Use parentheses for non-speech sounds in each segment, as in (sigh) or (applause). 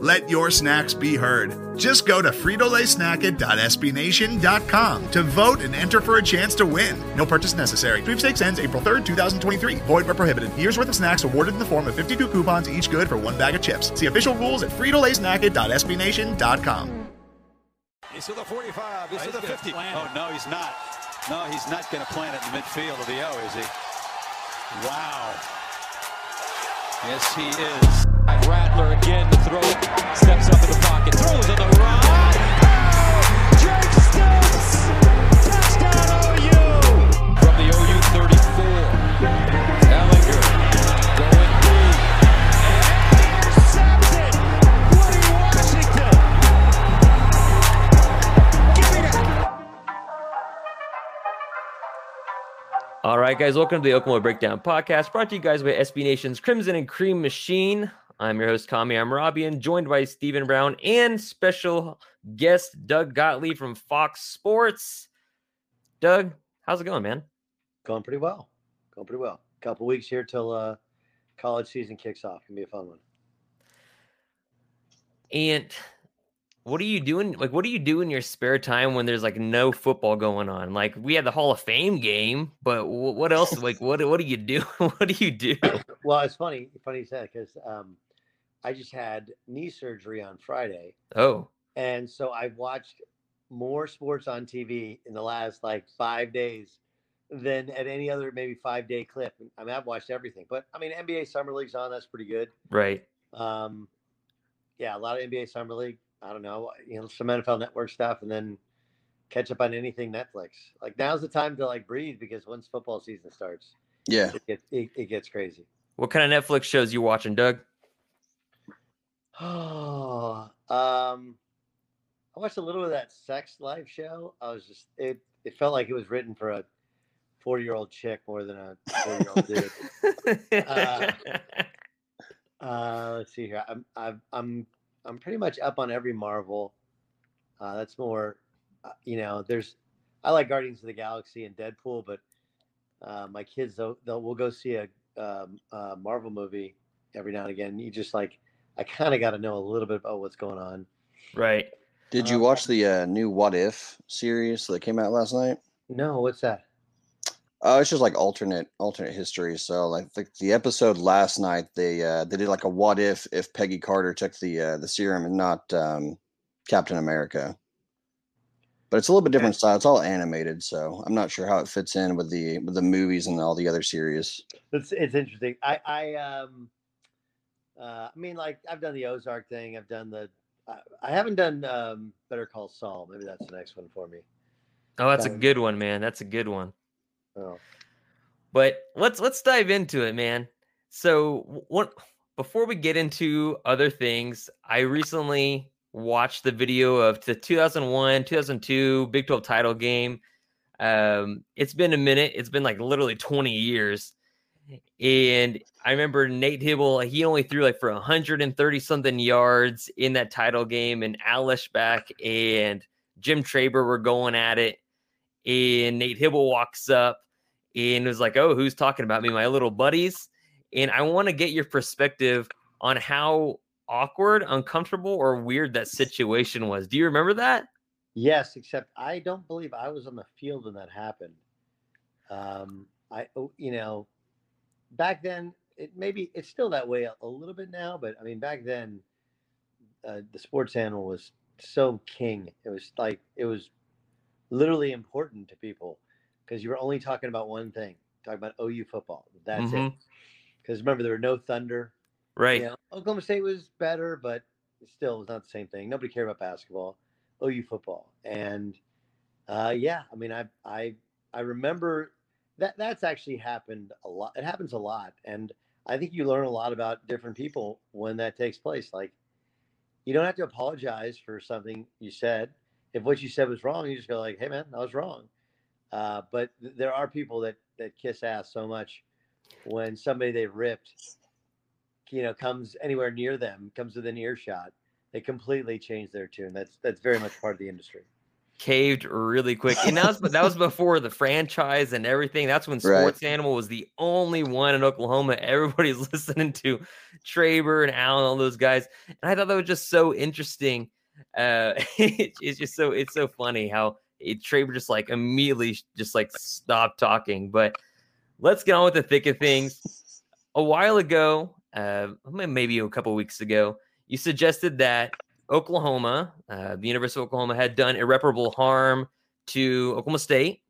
Let your snacks be heard. Just go to fritolaysnacket.sbnation.com to vote and enter for a chance to win. No purchase necessary. Sweepstakes ends April 3rd, 2023. Void where prohibited. Year's worth of snacks awarded in the form of 52 coupons, each good for one bag of chips. See official rules at fritolaysnacket.sbnation.com. He's to the 45. He's to the 50. Oh, no, he's not. No, he's not going to plant it in the midfield of the O, is he? Wow. Yes, he is. Rattler again to throw. Steps up in the pocket. Throws on the run. All right, guys, welcome to the Oklahoma Breakdown Podcast, brought to you guys by SB Nation's Crimson and Cream Machine. I'm your host, Kamiar Mehrabian, joined by Stephen Brown and special guest Doug Gottlieb from Fox Sports. Doug, how's it going, man? Going pretty well. Going pretty well. A couple weeks here till uh, college season kicks off. Gonna be a fun one. And what are you doing? Like, what do you do in your spare time when there's like no football going on? Like, we had the Hall of Fame game, but wh- what else? Like, (laughs) what what do you do? (laughs) what do you do? Well, it's funny. Funny you said because um, I just had knee surgery on Friday, Oh, and so I've watched more sports on TV in the last like five days than at any other maybe five day clip. I mean, I've watched everything, but I mean, NBA Summer League's on. That's pretty good. right. Um, yeah, a lot of NBA Summer League. I don't know, you know, some NFL Network stuff, and then catch up on anything Netflix. Like now's the time to like breathe because once football season starts, Yeah. it gets it, it gets crazy. What kind of Netflix shows you watching, Doug? Oh, (sighs) um, I watched a little of that Sex Life show. I was just it. It felt like it was written for a forty-year-old chick more than a forty-year-old dude. (laughs) Uh, Uh, let's see here. I'm I've, I'm I'm pretty much up on every Marvel. Uh, that's more, uh, you know. There's I like Guardians of the Galaxy and Deadpool, but uh, my kids they'll, they'll we'll go see a, um, a Marvel movie every now and again. You just like I kind of got to know a little bit about what's going on. right. Did you Um, watch the uh, new What If series that came out last night? No, what's that? Uh, it's just like alternate alternate history. So like the, the episode last night, they uh, they did like a what if if Peggy Carter took the uh, the serum and not um, Captain America. But it's a little bit different style. It's all animated, so I'm not sure how it fits in with the with the movies and all the other series. It's it's interesting. I I um uh I mean like I've done the Ozark thing. I've done the I, I haven't done um Better Call Saul. Maybe that's the next one for me. Oh, that's a Um, good one, man. That's a good one. Oh. But let's let's dive into it, man. So what before we get into other things, I recently watched the video of the 2001, 2002 Big 12 title game. Um, it's been a minute. It's been like literally 20 years. And I remember Nate Hybl, he only threw like for 130 something yards in that title game, and Al Eschbach and Jim Traber were going at it. And Nate Hybl walks up and was like, "Oh, who's talking about me? My little buddies." And I want to get your perspective on how awkward, uncomfortable, or weird that situation was. Do you remember that? Yes, except I don't believe I was on the field when that happened. Um, I, oh, you know, back then, it maybe it's still that way a, a little bit now, but I mean, back then, uh, the sports animal was so king. It was like it was literally important to people because you were only talking about one thing, talking about OU football. That's it. Mhm. Because remember, there were no Thunder. Right. You know, Oklahoma State was better, but it still was not the same thing. Nobody cared about basketball, OU football, and uh, yeah, I mean, I I I remember that that's actually happened a lot. It happens a lot, and I think you learn a lot about different people when that takes place. Like, you don't have to apologize for something you said. If what you said was wrong, you just go like, "Hey, man, I was wrong." Uh, but there are people that that kiss ass so much when somebody they ripped, you know, comes anywhere near them, comes within earshot, they completely change their tune. That's that's very much part of the industry. Caved really quick, and that was that was before the franchise and everything. That's when Sports right. Animal was the only one in Oklahoma. Everybody's (laughs) listening to Traber and Allen, all those guys, and I thought that was just so interesting. Uh, (laughs) it's just so it's so funny how it, Traber just like immediately just like stopped talking. But let's get on with the thick of things. A while ago, uh, maybe a couple weeks ago, you suggested that Oklahoma, uh, the University of Oklahoma, had done irreparable harm to Oklahoma State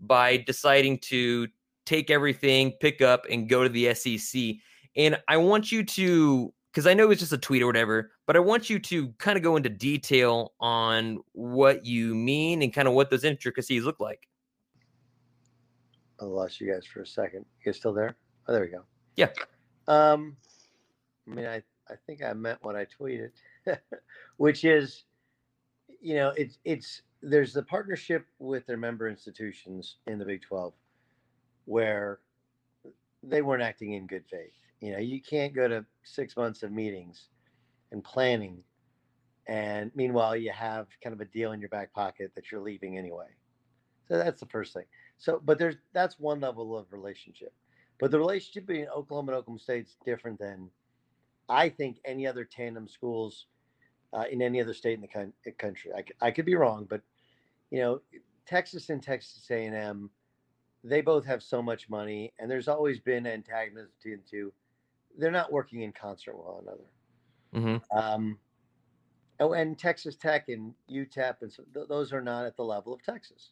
by deciding to take everything, pick up, and go to the SEC. And I want you to, because I know it's just a tweet or whatever, but I want you to kind of go into detail on what you mean and kind of what those intricacies look like. I lost you guys for a second. You guys still there? Oh, there we go. Yeah. Um, I mean, I, I think I meant what I tweeted. (laughs) which is, you know, it's it's there's the partnership with their member institutions in the Big 12 where they weren't acting in good faith. You know, you can't go to six months of meetings and planning, and meanwhile you have kind of a deal in your back pocket that you're leaving anyway. So that's the first thing. So, but there's that's one level of relationship. But the relationship between Oklahoma and Oklahoma State is different than I think any other tandem schools uh, in any other state in the eh, country. I, I could be wrong, but you know, Texas and Texas A&M, they both have so much money, and there's always been antagonism between the two. They're not working in concert with one another. Mm-hmm. Um, oh, and Texas Tech and UTEP, and so th- those are not at the level of Texas.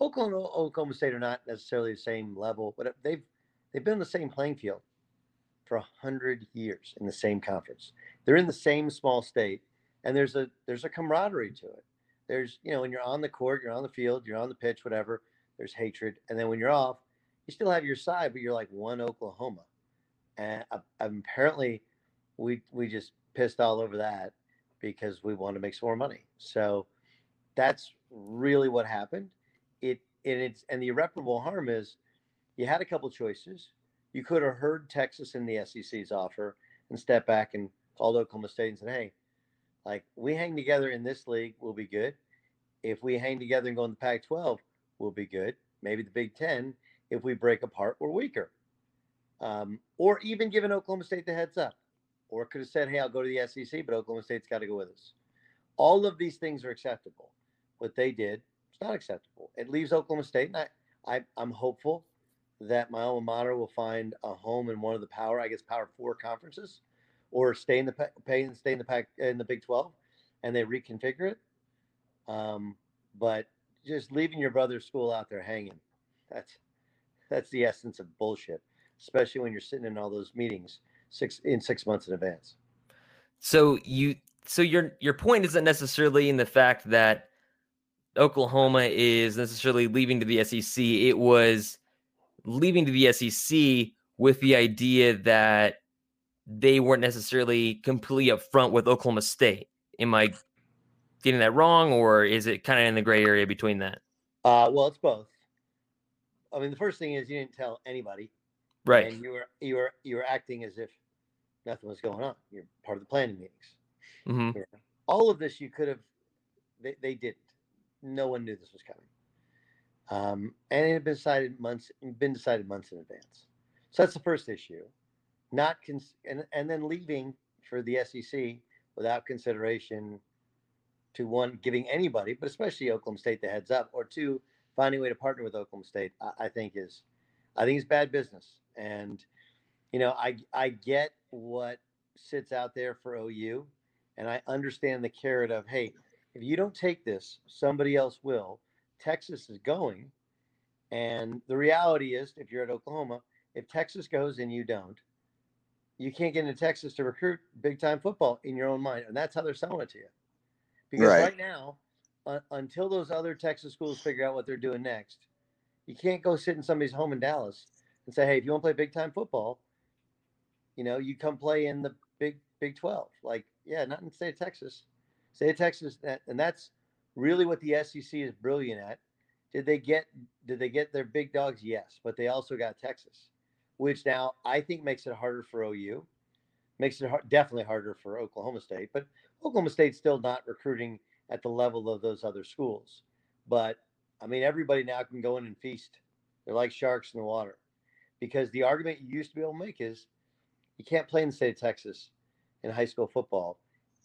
Oklahoma, Oklahoma State are not necessarily the same level, but they've they've been on the same playing field for a hundred years in the same conference. They're in the same small state, and there's a there's a camaraderie to it. There's you know when you're on the court, you're on the field, you're on the pitch, whatever. There's hatred, and then when you're off, you still have your side, but you're like one Oklahoma, and apparently, we we just pissed all over that because we want to make some more money. So that's really what happened. It and it's and the irreparable harm is you had a couple choices. You could have heard Texas and the SEC's offer and stepped back and called Oklahoma State and said, "Hey, like we hang together in this league, we'll be good. If we hang together and go in the Pac 12, we'll be good. Maybe the Big Ten, if we break apart, we're weaker. Um, or even giving Oklahoma State the heads up. Or could have said, hey, I'll go to the SEC, but Oklahoma State's got to go with us. All of these things are acceptable. What they did, it's not acceptable. It leaves Oklahoma State, and I, I, I'm hopeful that my alma mater will find a home in one of the power, I guess, power four conferences or stay in the pay and stay in the pack in the Big 12 and they reconfigure it. Um, but just leaving your brother's school out there hanging, that's that's the essence of bullshit, especially when you're sitting in all those meetings six in six months in advance. So you so your your point isn't necessarily in the fact that Oklahoma is necessarily leaving to the SEC. It was leaving to the SEC with the idea that they weren't necessarily completely upfront with Oklahoma State. Am I getting that wrong, or is it kind of in the gray area between that? Uh, well, it's both. I mean, the first thing is you didn't tell anybody, right? And you were you were you were acting as if nothing was going on. You're part of the planning meetings. Mm-hmm. Yeah. All of this you could have. They, they didn't. No one knew this was coming. Um, and it had been decided months been decided months in advance. So that's the first issue not cons- and and then leaving for the SEC without consideration to one giving anybody, but especially Oklahoma State, the heads up, or two finding a way to partner with Oklahoma State. I, I think is, I think it's bad business. And you know, I I get what sits out there for OU, and I understand the carrot of hey, if you don't take this, somebody else will. Texas is going, and the reality is, if you're at Oklahoma, if Texas goes and you don't, you can't get into Texas to recruit big time football in your own mind, and that's how they're selling it to you. Because right, right now, uh, until those other Texas schools figure out what they're doing next, you can't go sit in somebody's home in Dallas and say, "Hey, if you want to play big time football, you know, you come play in the Big Big Twelve." Like Yeah, not in the state of Texas. State of Texas, and that's really what the SEC is brilliant at. Did they get did they get their big dogs? Yes, but they also got Texas, which now I think makes it harder for OU, makes it hard, definitely harder for Oklahoma State. But Oklahoma State's still not recruiting at the level of those other schools. But I mean, everybody now can go in and feast. They're like sharks in the water, because the argument you used to be able to make is you can't play in the state of Texas in high school football,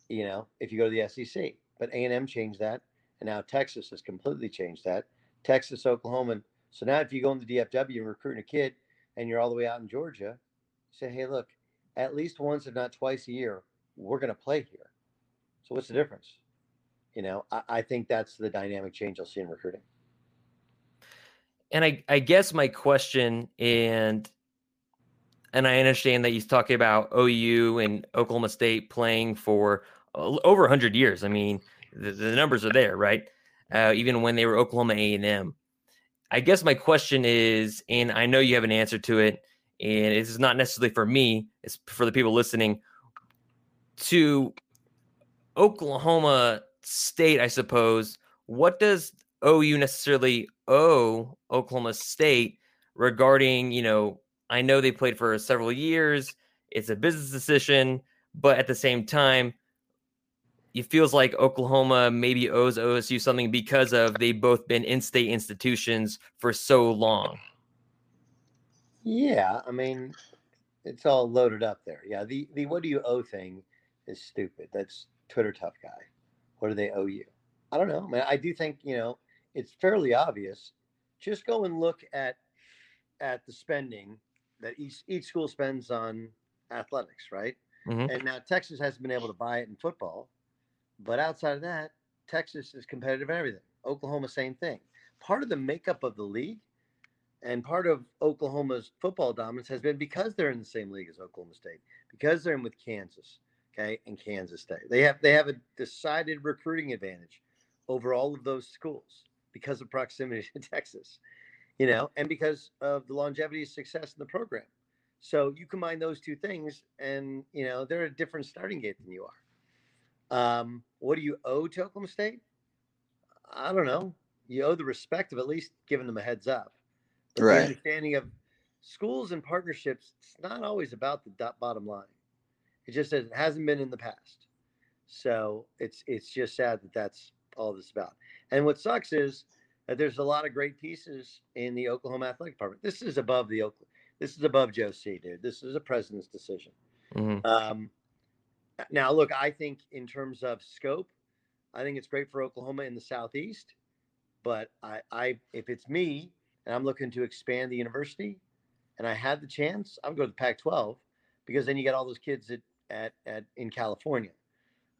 you know, if you go to the SEC. But A&M changed that, and now Texas has completely changed that. Texas, Oklahoma. So now if you go in the DFW and recruiting a kid and you're all the way out in Georgia, say, hey, look, at least once, if not twice a year, we're going to play here. So what's the difference? You know, I, I think that's the dynamic change I'll see in recruiting. And I, I guess my question and and I understand that he's talking about OU and Oklahoma State playing for over 100 years. I mean, the, the numbers are there, right? Uh, even when they were Oklahoma A&M. I guess my question is, and I know you have an answer to it, and it's not necessarily for me, it's for the people listening. To Oklahoma State, I suppose, what does OU necessarily owe Oklahoma State regarding, you know, I know they played for several years. It's a business decision, but at the same time, it feels like Oklahoma maybe owes OSU something because of they've both been in-state institutions for so long. Yeah, I mean, it's all loaded up there. Yeah, the the what do you owe thing is stupid. That's Twitter tough guy. What do they owe you? I don't know. I mean, I do think you know it's fairly obvious. Just go and look at at the spending that each each school spends on athletics, right? Mm-hmm. And now Texas hasn't been able to buy it in football, but outside of that, Texas is competitive in everything. Oklahoma, same thing. Part of the makeup of the league and part of Oklahoma's football dominance has been because they're in the same league as Oklahoma State, because they're in with Kansas, okay, and Kansas State. They have they have a decided recruiting advantage over all of those schools because of proximity (laughs) to Texas you know, and because of the longevity of success in the program. So you combine those two things, and you know they're a different starting gate than you are. Um, what do you owe to Oklahoma State? I don't know. You owe the respect of at least giving them a heads up. But right. The understanding of schools and partnerships, it's not always about the bottom line. It just it hasn't been in the past. So it's it's just sad that that's all this about. And what sucks is that there's a lot of great pieces in the Oklahoma Athletic Department. This is above the Oakland. This is above Joe C, dude. This is a president's decision. Mm-hmm. Um, now, look, I think in terms of scope, I think it's great for Oklahoma in the southeast. But I, I, if it's me and I'm looking to expand the university, and I had the chance, I would go to the Pac-12 because then you get all those kids at at, at in California.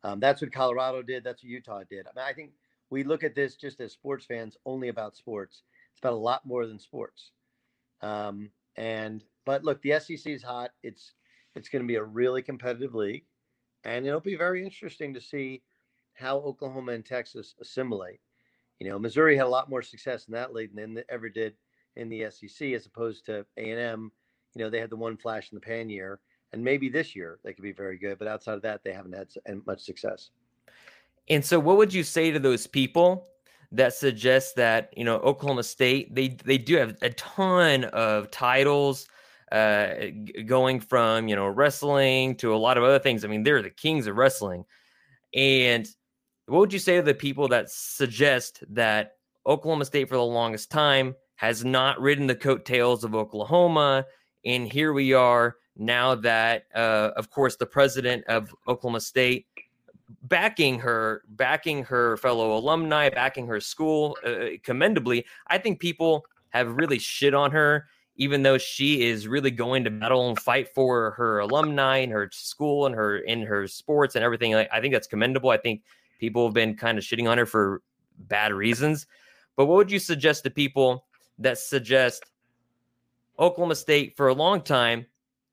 Um, that's what Colorado did. That's what Utah did. I mean, I think we look at this just as sports fans only about sports. It's about a lot more than sports. Um, and but look, the SEC is hot. It's it's going to be a really competitive league, and it'll be very interesting to see how Oklahoma and Texas assimilate. You know, Missouri had a lot more success in that league than they ever did in the SEC, as opposed to A and M. You know, they had the one flash in the pan year, and maybe this year they could be very good. But outside of that, they haven't had much success. And so, what would you say to those people that suggest that you know Oklahoma State they they do have a ton of titles, uh, going from you know wrestling to a lot of other things. I mean, they're the kings of wrestling. And what would you say to the people that suggest that Oklahoma State for the longest time has not ridden the coattails of Oklahoma, and here we are now that, uh, of course, the president of Oklahoma State backing her, backing her fellow alumni, backing her school uh, commendably. I think people have really shit on her, even though she is really going to battle and fight for her alumni and her school and her in her sports and everything. I think that's commendable. I think people have been kind of shitting on her for bad reasons. But what would you suggest to people that suggest Oklahoma State for a long time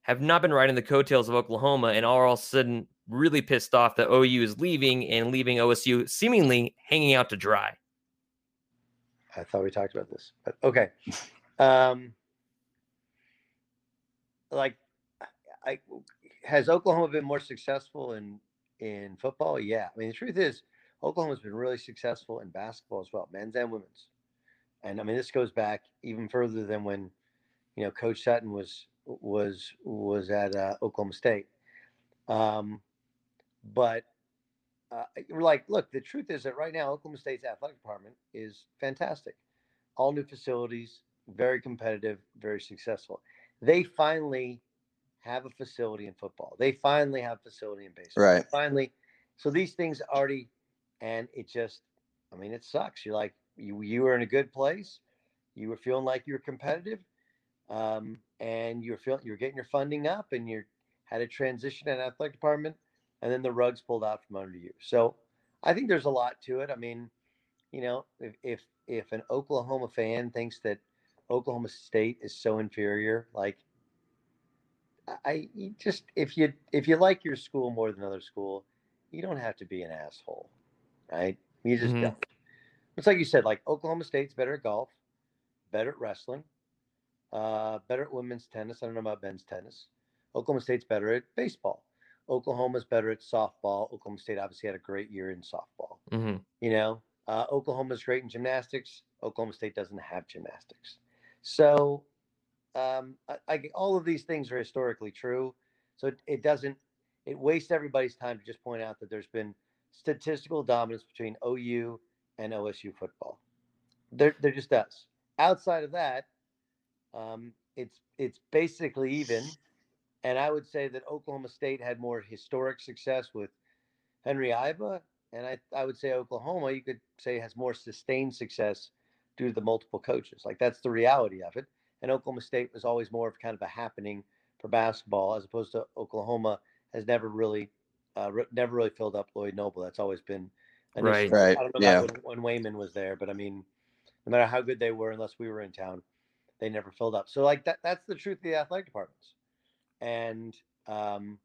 have not been riding the coattails of Oklahoma and are all of a sudden really pissed off that OU is leaving and leaving OSU seemingly hanging out to dry. I thought we talked about this, but okay. Um, like, I has Oklahoma been more successful in in football? Yeah. I mean, the truth is, Oklahoma's been really successful in basketball as well, men's and women's. And I mean, this goes back even further than when, you know, Coach Sutton was was was at uh, Oklahoma State. Um, but uh, like, look, the truth is that right now Oklahoma State's athletic department is fantastic. All new facilities, very competitive, very successful. They finally have a facility in football. They finally have a facility in baseball. Right. Finally. So these things already, and it just, I mean, it sucks. You're like, you, you were in a good place. You were feeling like you were competitive. Um, and you're feeling, you're getting your funding up and you had a transition in athletic department and then the rugs pulled out from under you. So I think there's a lot to it. I mean, you know, if, if, if an Oklahoma fan thinks that Oklahoma State is so inferior, like I just if you if you like your school more than other school, you don't have to be an asshole, right? You just mm-hmm. don't. It's like you said, like Oklahoma State's better at golf, better at wrestling, uh, better at women's tennis. I don't know about men's tennis. Oklahoma State's better at baseball. Oklahoma's better at softball. Oklahoma State obviously had a great year in softball. Mm-hmm. You know, uh, Oklahoma's great in gymnastics. Oklahoma State doesn't have gymnastics. So um, I, I, all of these things are historically true. So it, it doesn't, it wastes everybody's time to just point out that there's been statistical dominance between OU and OSU football. There, there just does. Outside of that, um, it's it's basically even. And I would say that Oklahoma State had more historic success with Henry Iba, and I, I would say Oklahoma, you could say, has more sustained success due to the multiple coaches. Like that's the reality of it and Oklahoma State was always more of kind of a happening for basketball, as opposed to Oklahoma has never really, uh, re- never really filled up Lloyd Noble. That's always been an right. Right. I don't know yeah. when, when Wayman was there, but I mean, no matter how good they were, unless we were in town, they never filled up. So like that, that's the truth of the athletic departments, and um,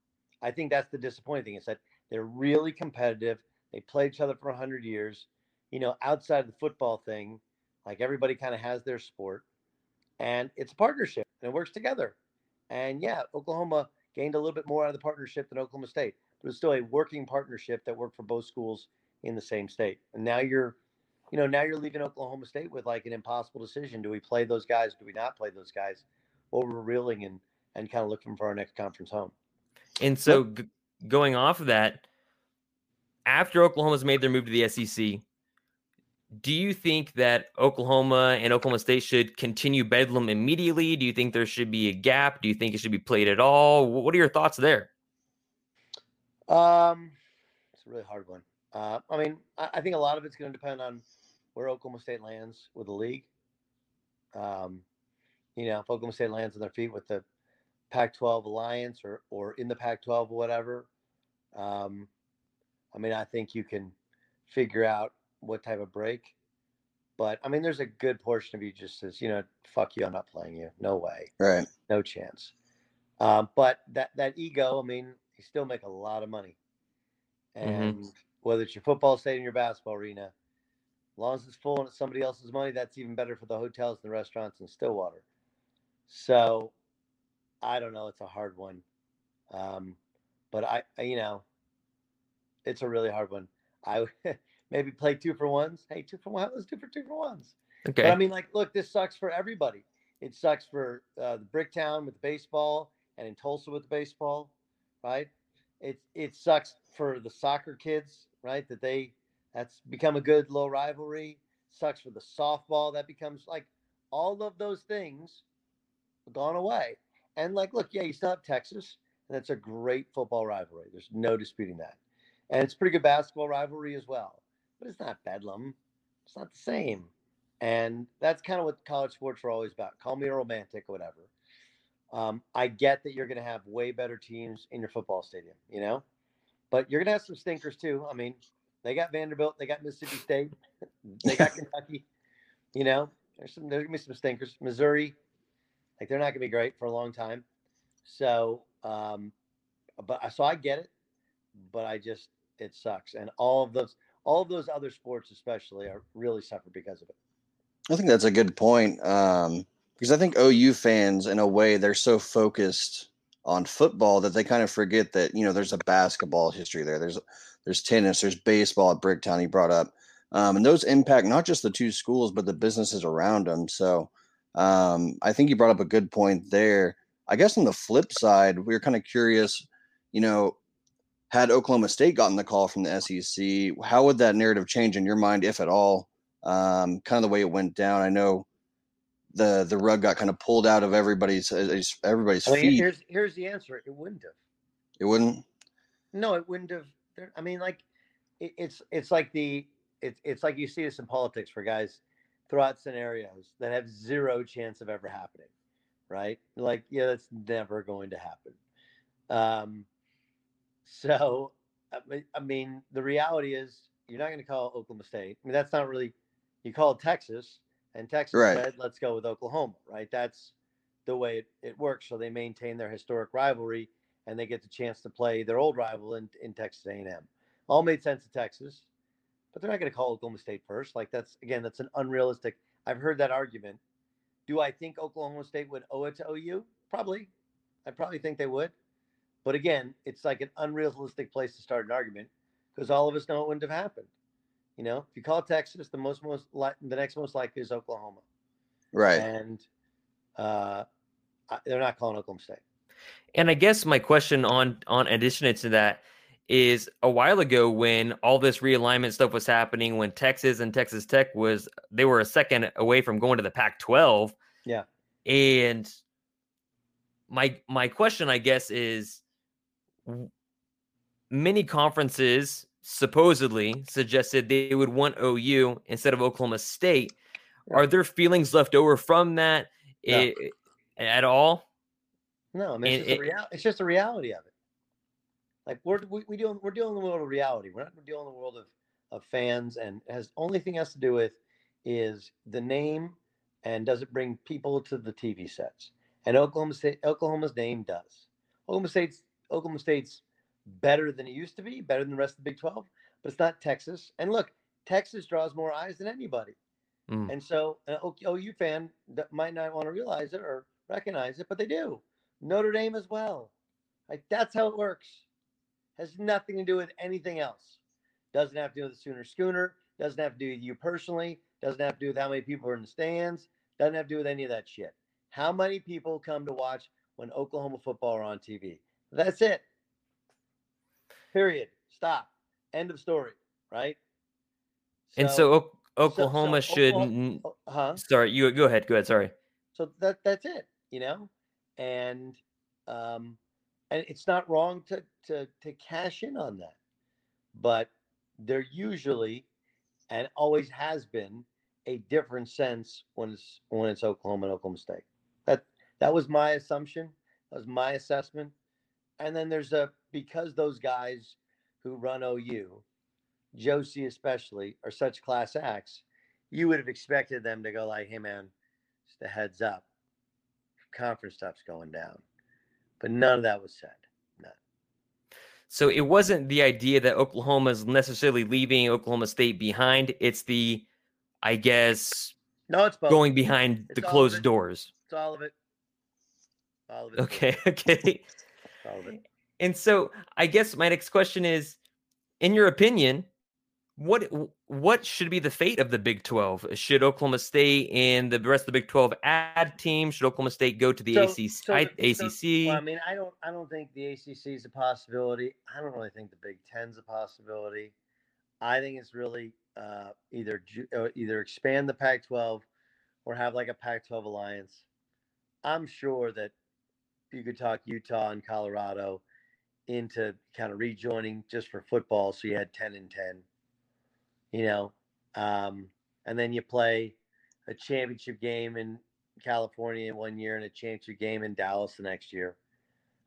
I think that's the disappointing thing is that they're really competitive. They play each other for hundred years. You know, outside of the football thing, like everybody kind of has their sport and it's a partnership and it works together. And yeah, Oklahoma gained a little bit more out of the partnership than Oklahoma State, but it's still a working partnership that worked for both schools in the same state. And now you're, you know, now you're leaving Oklahoma State with like an impossible decision: do we play those guys? Do we not play those guys? Or we're reeling and and kind of looking for our next conference home. And so, g- going off of that, after Oklahoma's made their move to the SEC, do you think that Oklahoma and Oklahoma State should continue Bedlam immediately? Do you think there should be a gap? Do you think it should be played at all? What are your thoughts there? Um, it's a really hard one. Uh, I mean, I, I, think a lot of it's going to depend on where Oklahoma State lands with the league. Um, you know, if Oklahoma State lands on their feet with the Pac-12 alliance or or in the Pac-12 or whatever, um, I mean, I think you can figure out what type of break. But I mean, there's a good portion of you just says, you know, fuck you, I'm not playing you. No way. Right. No chance. Um, but that that ego, I mean, you still make a lot of money. Mm-hmm. And mm-hmm. Whether it's your football stadium, or your basketball arena, as long as it's full and it's somebody else's money, that's even better for the hotels and the restaurants in Stillwater. So I don't know. It's a hard one. Um, but I, I, you know, it's a really hard one. I (laughs) maybe play two for ones. Hey, two for one. Let's do for two for ones. Okay. But I mean, like, look, this sucks for everybody. It sucks for uh, the Bricktown with the baseball and in Tulsa with the baseball, right? It it sucks for the soccer kids, right? That they that's become a good low rivalry. Sucks for the softball. That becomes like all of those things gone away. And like, look, yeah, you still have Texas, and that's a great football rivalry. There's no disputing that. And it's pretty good basketball rivalry as well but it's not bedlam. It's not the same. And that's kind of what college sports are always about. Call me a romantic or whatever. Um, I get that you're going to have way better teams in your football stadium, you know, but you're to have some stinkers too. I mean, they got Vanderbilt, they got Mississippi State, (laughs) they got Kentucky. You know, there's some there's gonna be some stinkers. Missouri, like they're not gonna be great for a long time. So, um, but so I get it, but I just it sucks. And all of those all of those other sports, especially, are really suffer because of it. I think that's a good point um, because I think OU fans, in a way, they're so focused on football that they kind of forget that you know there's a basketball history there. There's there's tennis, there's baseball at Bricktown. He brought up, um, and those impact not just the two schools but the businesses around them. So um, I think you brought up a good point there. I guess on the flip side, we are kind of curious, you know, had Oklahoma State gotten the call from the SEC, how would that narrative change in your mind, if at all? Um, kind of the way it went down. I know the the rug got kind of pulled out of everybody's uh, everybody's I mean, feet. here's here's the answer. It wouldn't have. It wouldn't. No, it wouldn't have. I mean, like, it, it's it's like the it's it's like you see this in politics for guys throw out scenarios that have zero chance of ever happening, right? Like, yeah, that's never going to happen. Um, so, I mean, the reality is you're not going to call Oklahoma State. I mean, that's not really. You call Texas, and Texas Right. said, "Let's go with Oklahoma." Right? That's the way it, it works. So they maintain their historic rivalry, and they get the chance to play their old rival in, in Texas A&M. All made sense to Texas, but they're not going to call Oklahoma State first. Like that's again, that's an unrealistic. I've heard that argument. Do I think Oklahoma State would owe it to OU? Probably. I probably think they would. But again, it's like an unrealistic place to start an argument because all of us know it wouldn't have happened. You know, if you call Texas, the most most li- the next most likely is Oklahoma, Right. and uh, I- they're not calling Oklahoma State. And I guess my question on on addition to that is a while ago when all this realignment stuff was happening, when Texas and Texas Tech was they were a second away from going to the Pac-12. Yeah. And my my question, I guess, is many conferences supposedly suggested they would want OU instead of Oklahoma State. Yeah. Are there feelings left over from that No. i- at all? No, I mean it's just, it- a real, it's just a reality of it. Like we're we, we deal we're dealing in the world of reality. We're not dealing in the world of, of fans, and it has only thing it has to do with is the name and does it bring people to the TV sets? And Oklahoma State Oklahoma's name does. Oklahoma State's Oklahoma State's better than it used to be, better than the rest of the Big Twelve, but it's not Texas. And look, Texas draws more eyes than anybody. Mm. And so an OU fan that might not want to realize it or recognize it, but they do. Notre Dame as well. Like that's how it works. Has nothing to do with anything else. Doesn't have to do with the Sooner Schooner. Doesn't have to do with you personally. Doesn't have to do with how many people are in the stands. Doesn't have to do with any of that shit. How many people come to watch when Oklahoma football are on TV? That's it. Period. Stop. End of story. Right. and so Ok- so Oklahoma should. Oklahoma- Oh, huh? Sorry, you go ahead. Go ahead. Sorry. so that that's it you know and um and it's not wrong to to to cash in on that but there usually and always has been a different sense when it's when it's oklahoma and oklahoma state that that was my assumption that was my assessment and then there's a because those guys who run ou Joe C especially are such class acts you would have expected them to go like hey man just a heads up conference stuff's going down but none of that was said none So it wasn't the idea that Oklahoma's necessarily leaving Oklahoma State behind. It's the, I guess, no it's both. going behind It's the closed doors. it's all of it all of it Okay. (laughs) Okay. All of it And so I guess my next question is, in your opinion, what what should be the fate of the Big Twelve? Should Oklahoma State and the rest of the Big Twelve add teams? Should Oklahoma State go to the So- ACC? so I- so- ACC? well, i mean i don't i don't think the acc is a possibility i don't really think the big ten's a possibility i think it's really uh, either uh, either expand the pac 12 or have like a pac 12 alliance i'm sure that you could talk utah and colorado into kind of rejoining just for football so you had 10 and 10 you know um, and then you play a championship game in California one year and a championship game in Dallas the next year.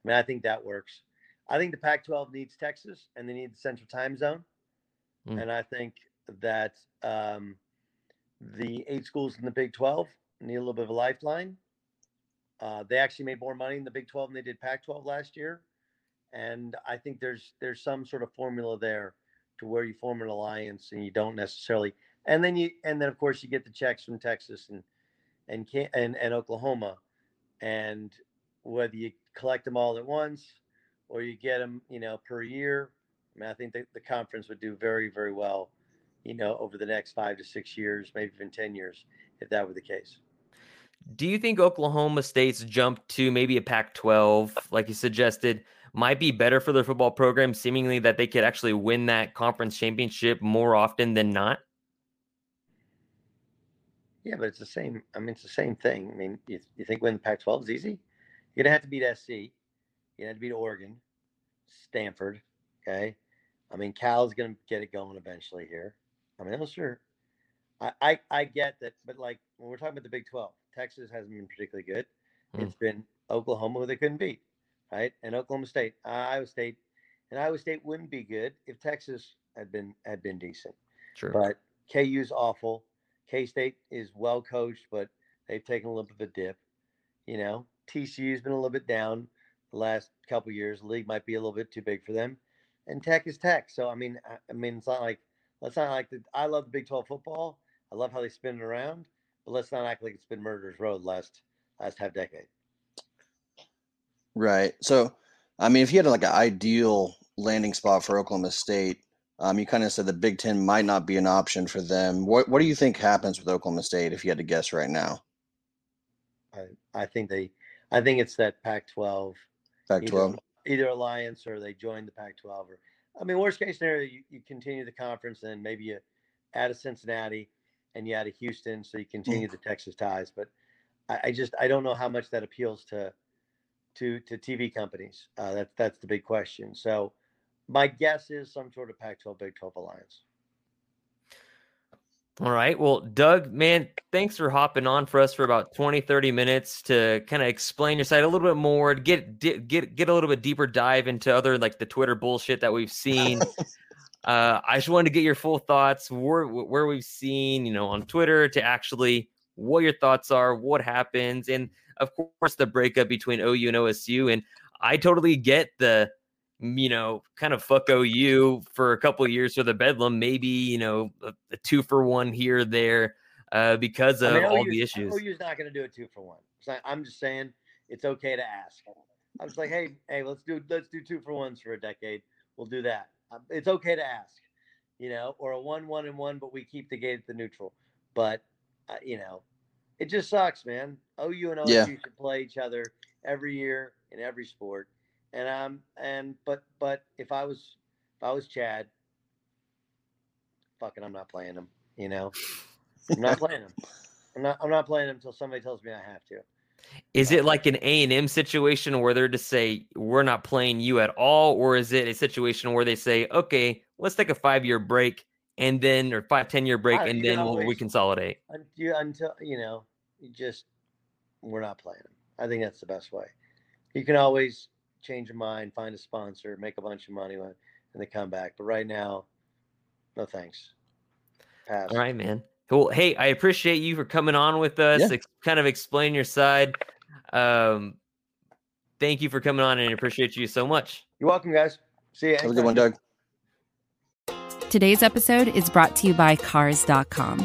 I mean, I think that works. I think the Pac 12 needs Texas and they need the Central Time Zone. Mm. And I think that um, the eight schools in the Big 12 need a little bit of a lifeline. Uh, they actually made more money in the Big 12 than they did Pac 12 last year. And I think there's there's some sort of formula there to where you form an alliance and you don't necessarily and then you and then of course you get the checks from Texas and and and, and Oklahoma and whether you collect them all at once or you get them, you know, per year. I mean, I think that the conference would do very, very well, you know, over the next five to six years, maybe even 10 years, if that were the case. Do you think Oklahoma State's jump to maybe a Pac 12, like you suggested, might be better for their football program, seemingly that they could actually win that conference championship more often than not? Yeah, but it's the same. I mean, it's the same thing. I mean, you, you think winning the Pac 12 is easy? You're going to have to beat SC. You're going to have to beat Oregon, Stanford. Okay. I mean, Cal's going to get it going eventually here. I mean, those are, I, I, I get that, but like when we're talking about the Big 12, Texas hasn't been particularly good. Mm. It's been Oklahoma who they couldn't beat, right? And Oklahoma State, uh, Iowa State, and Iowa State wouldn't be good if Texas had been had been decent. True. But KU's awful. K State is well coached, but they've taken a little bit of a dip. You know, TCU's been a little bit down the last couple years. The league might be a little bit too big for them, and Tech is Tech. So I mean, I, I mean, it's not like let's not like the. I love the Big Twelve football. I love how they spin it around, but let's not act like it's been murder's road last last half decade. Right. So, I mean, if you had like an ideal landing spot for Oklahoma State, um, you kind of said the Big Ten might not be an option for them. What What do you think happens with Oklahoma State if you had to guess right now? I I think they, I think it's that Pac-12, Pac-12, either, either alliance or they join the Pac-12. Or I mean, worst case scenario, you, you continue the conference and maybe you add a Cincinnati and you add a Houston, so you continue mm. the Texas ties. But I, I, just I don't know how much that appeals to to to TV companies. Uh, that's that's the big question. So my guess is some sort of Pac-12 Big 12 alliance. All right. Well, Doug, man, thanks for hopping on for us for about 20, 30 minutes to kind of explain your side a little bit more, get get get a little bit deeper dive into other like the Twitter bullshit that we've seen. (laughs) uh, I just wanted to get your full thoughts where where we've seen, you know, on Twitter to actually what your thoughts are, what happens, and of course the breakup between OU and OSU. And I totally get the you know, kind of fuck OU for a couple years for the Bedlam, maybe, you know, a, a two for one here, there, uh, because of I mean, all the issues. OU's not going to do a two for one. So I'm just saying it's okay to ask. I was like, hey, hey, let's do let's do two for ones for a decade. We'll do that. Um, it's okay to ask, you know, or a one one and one, but we keep the gate at the neutral. But uh, you know, it just sucks, man. OU and OSU yeah. should play each other every year in every sport and um and but but if I was if I was Chad, fucking I'm not playing them. You know, I'm not (laughs) playing them. I'm not I'm not playing them until somebody tells me I have to. Is it like an A and M situation where they're to say we're not playing you at all, or is it a situation where they say, okay, let's take a five year break and then or five ten year break and then always, we'll reconsolidate? Until, until you know, you just we're not playing him. I think that's the best way. You can always change your mind, find a sponsor, make a bunch of money, and they come back. But right now, no thanks. Pass. All right, man. Well, hey, I appreciate you for coming on with us. Yeah. Ex- kind of explain your side. Um, thank you for coming on, and I appreciate you so much. You're welcome, guys. See you. Have a good one, Doug. Today's episode is brought to you by Cars.com.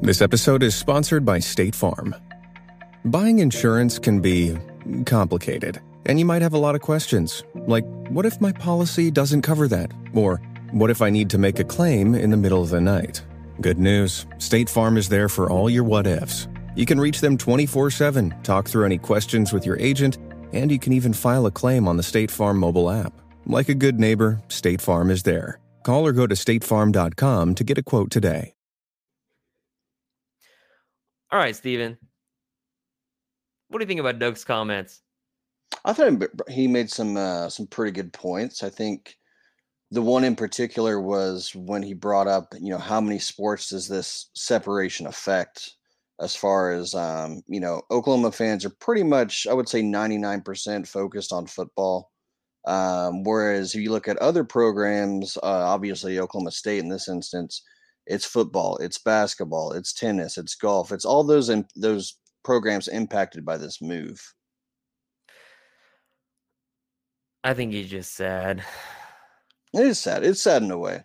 This episode is sponsored by State Farm. Buying insurance can be complicated, and you might have a lot of questions, like what if my policy doesn't cover that? Or what if I need to make a claim in the middle of the night? Good news State Farm is there for all your what ifs. You can reach them 24 7, talk through any questions with your agent, and you can even file a claim on the State Farm mobile app. Like a good neighbor, State Farm is there. Call or go to statefarm.com to get a quote today. All right, Stephen. What do you think about Doug's comments? I thought he made some uh, some pretty good points. I think the one in particular was when he brought up, you know, how many sports does this separation affect? as far as um, you know, Oklahoma fans are pretty much, I would say, 99% focused on football. Um, whereas if you look at other programs, uh, obviously Oklahoma State in this instance, it's football, it's basketball, it's tennis, it's golf, it's all those those programs impacted by this move. I think he's just sad. It is sad. It's sad in a way.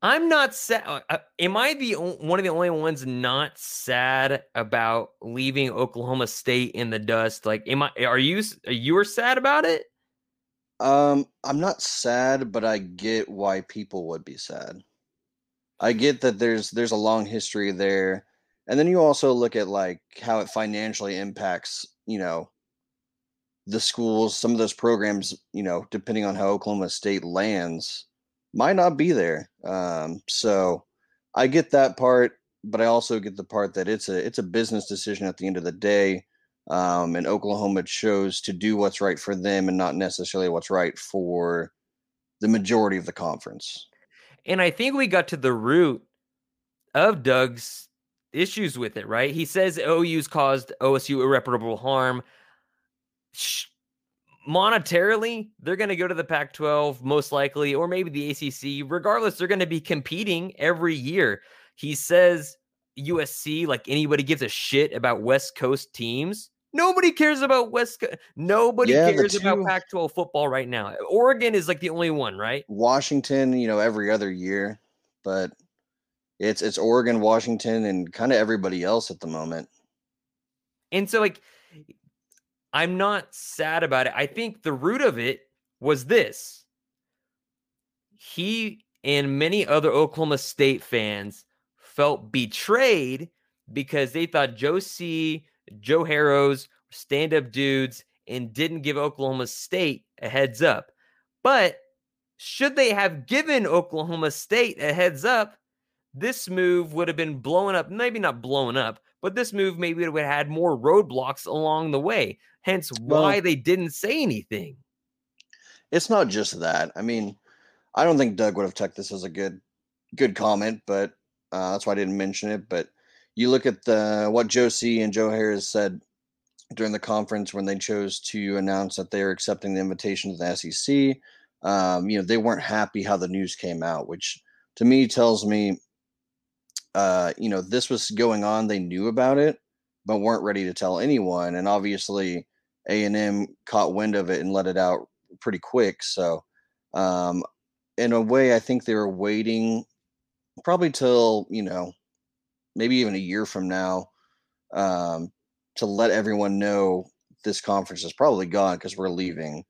I'm not sad. Uh, uh, am I the one of the only ones not sad about leaving Oklahoma State in the dust? Like, am I? Are you? You are sad about it? Um, I'm not sad, but I get why people would be sad. I get that there's there's a long history there, and then you also look at like how it financially impacts, you know, the schools. Some of those programs, you know, depending on how Oklahoma State lands might not be there. Um, so I get that part, but I also get the part that it's a it's a business decision at the end of the day. Um, and Oklahoma chose to do what's right for them and not necessarily what's right for the majority of the conference. And I think we got to the root of Doug's issues with it, right? He says OU's caused OSU irreparable harm Shh. monetarily, they're going to go to the Pac 12 most likely, or maybe the ACC. Regardless, they're going to be competing every year. He says USC, like anybody gives a shit about West Coast teams. Nobody cares about West. Co- Nobody yeah, cares two, about Pac-12 football right now. Oregon is like the only one, right? Washington, you know, every other year, but it's it's Oregon, Washington, and kind of everybody else at the moment. And so, like, I'm not sad about it. I think the root of it was this. He and many other Oklahoma State fans felt betrayed because they thought C, Joe Harroz, stand up dudes and didn't give Oklahoma State a heads up. But should they have given Oklahoma State a heads up, this move would have been blown up. Maybe not blown up, but this move maybe would have had more roadblocks along the way. Hence why well, they didn't say anything. It's not just that. I mean, I don't think Doug would have took this as a good good comment, but uh, that's why I didn't mention it. But you look at the what C and Joe Harroz said during the conference when they chose to announce that they are accepting the invitation to the SEC. Um, you know, they weren't happy how the news came out, which to me tells me, uh, you know, this was going on. They knew about it, but weren't ready to tell anyone. And obviously, a&M caught wind of it and let it out pretty quick. So, um, in a way, I think they were waiting probably till, you know, maybe even a year from now um, to let everyone know this conference is probably gone because we're leaving.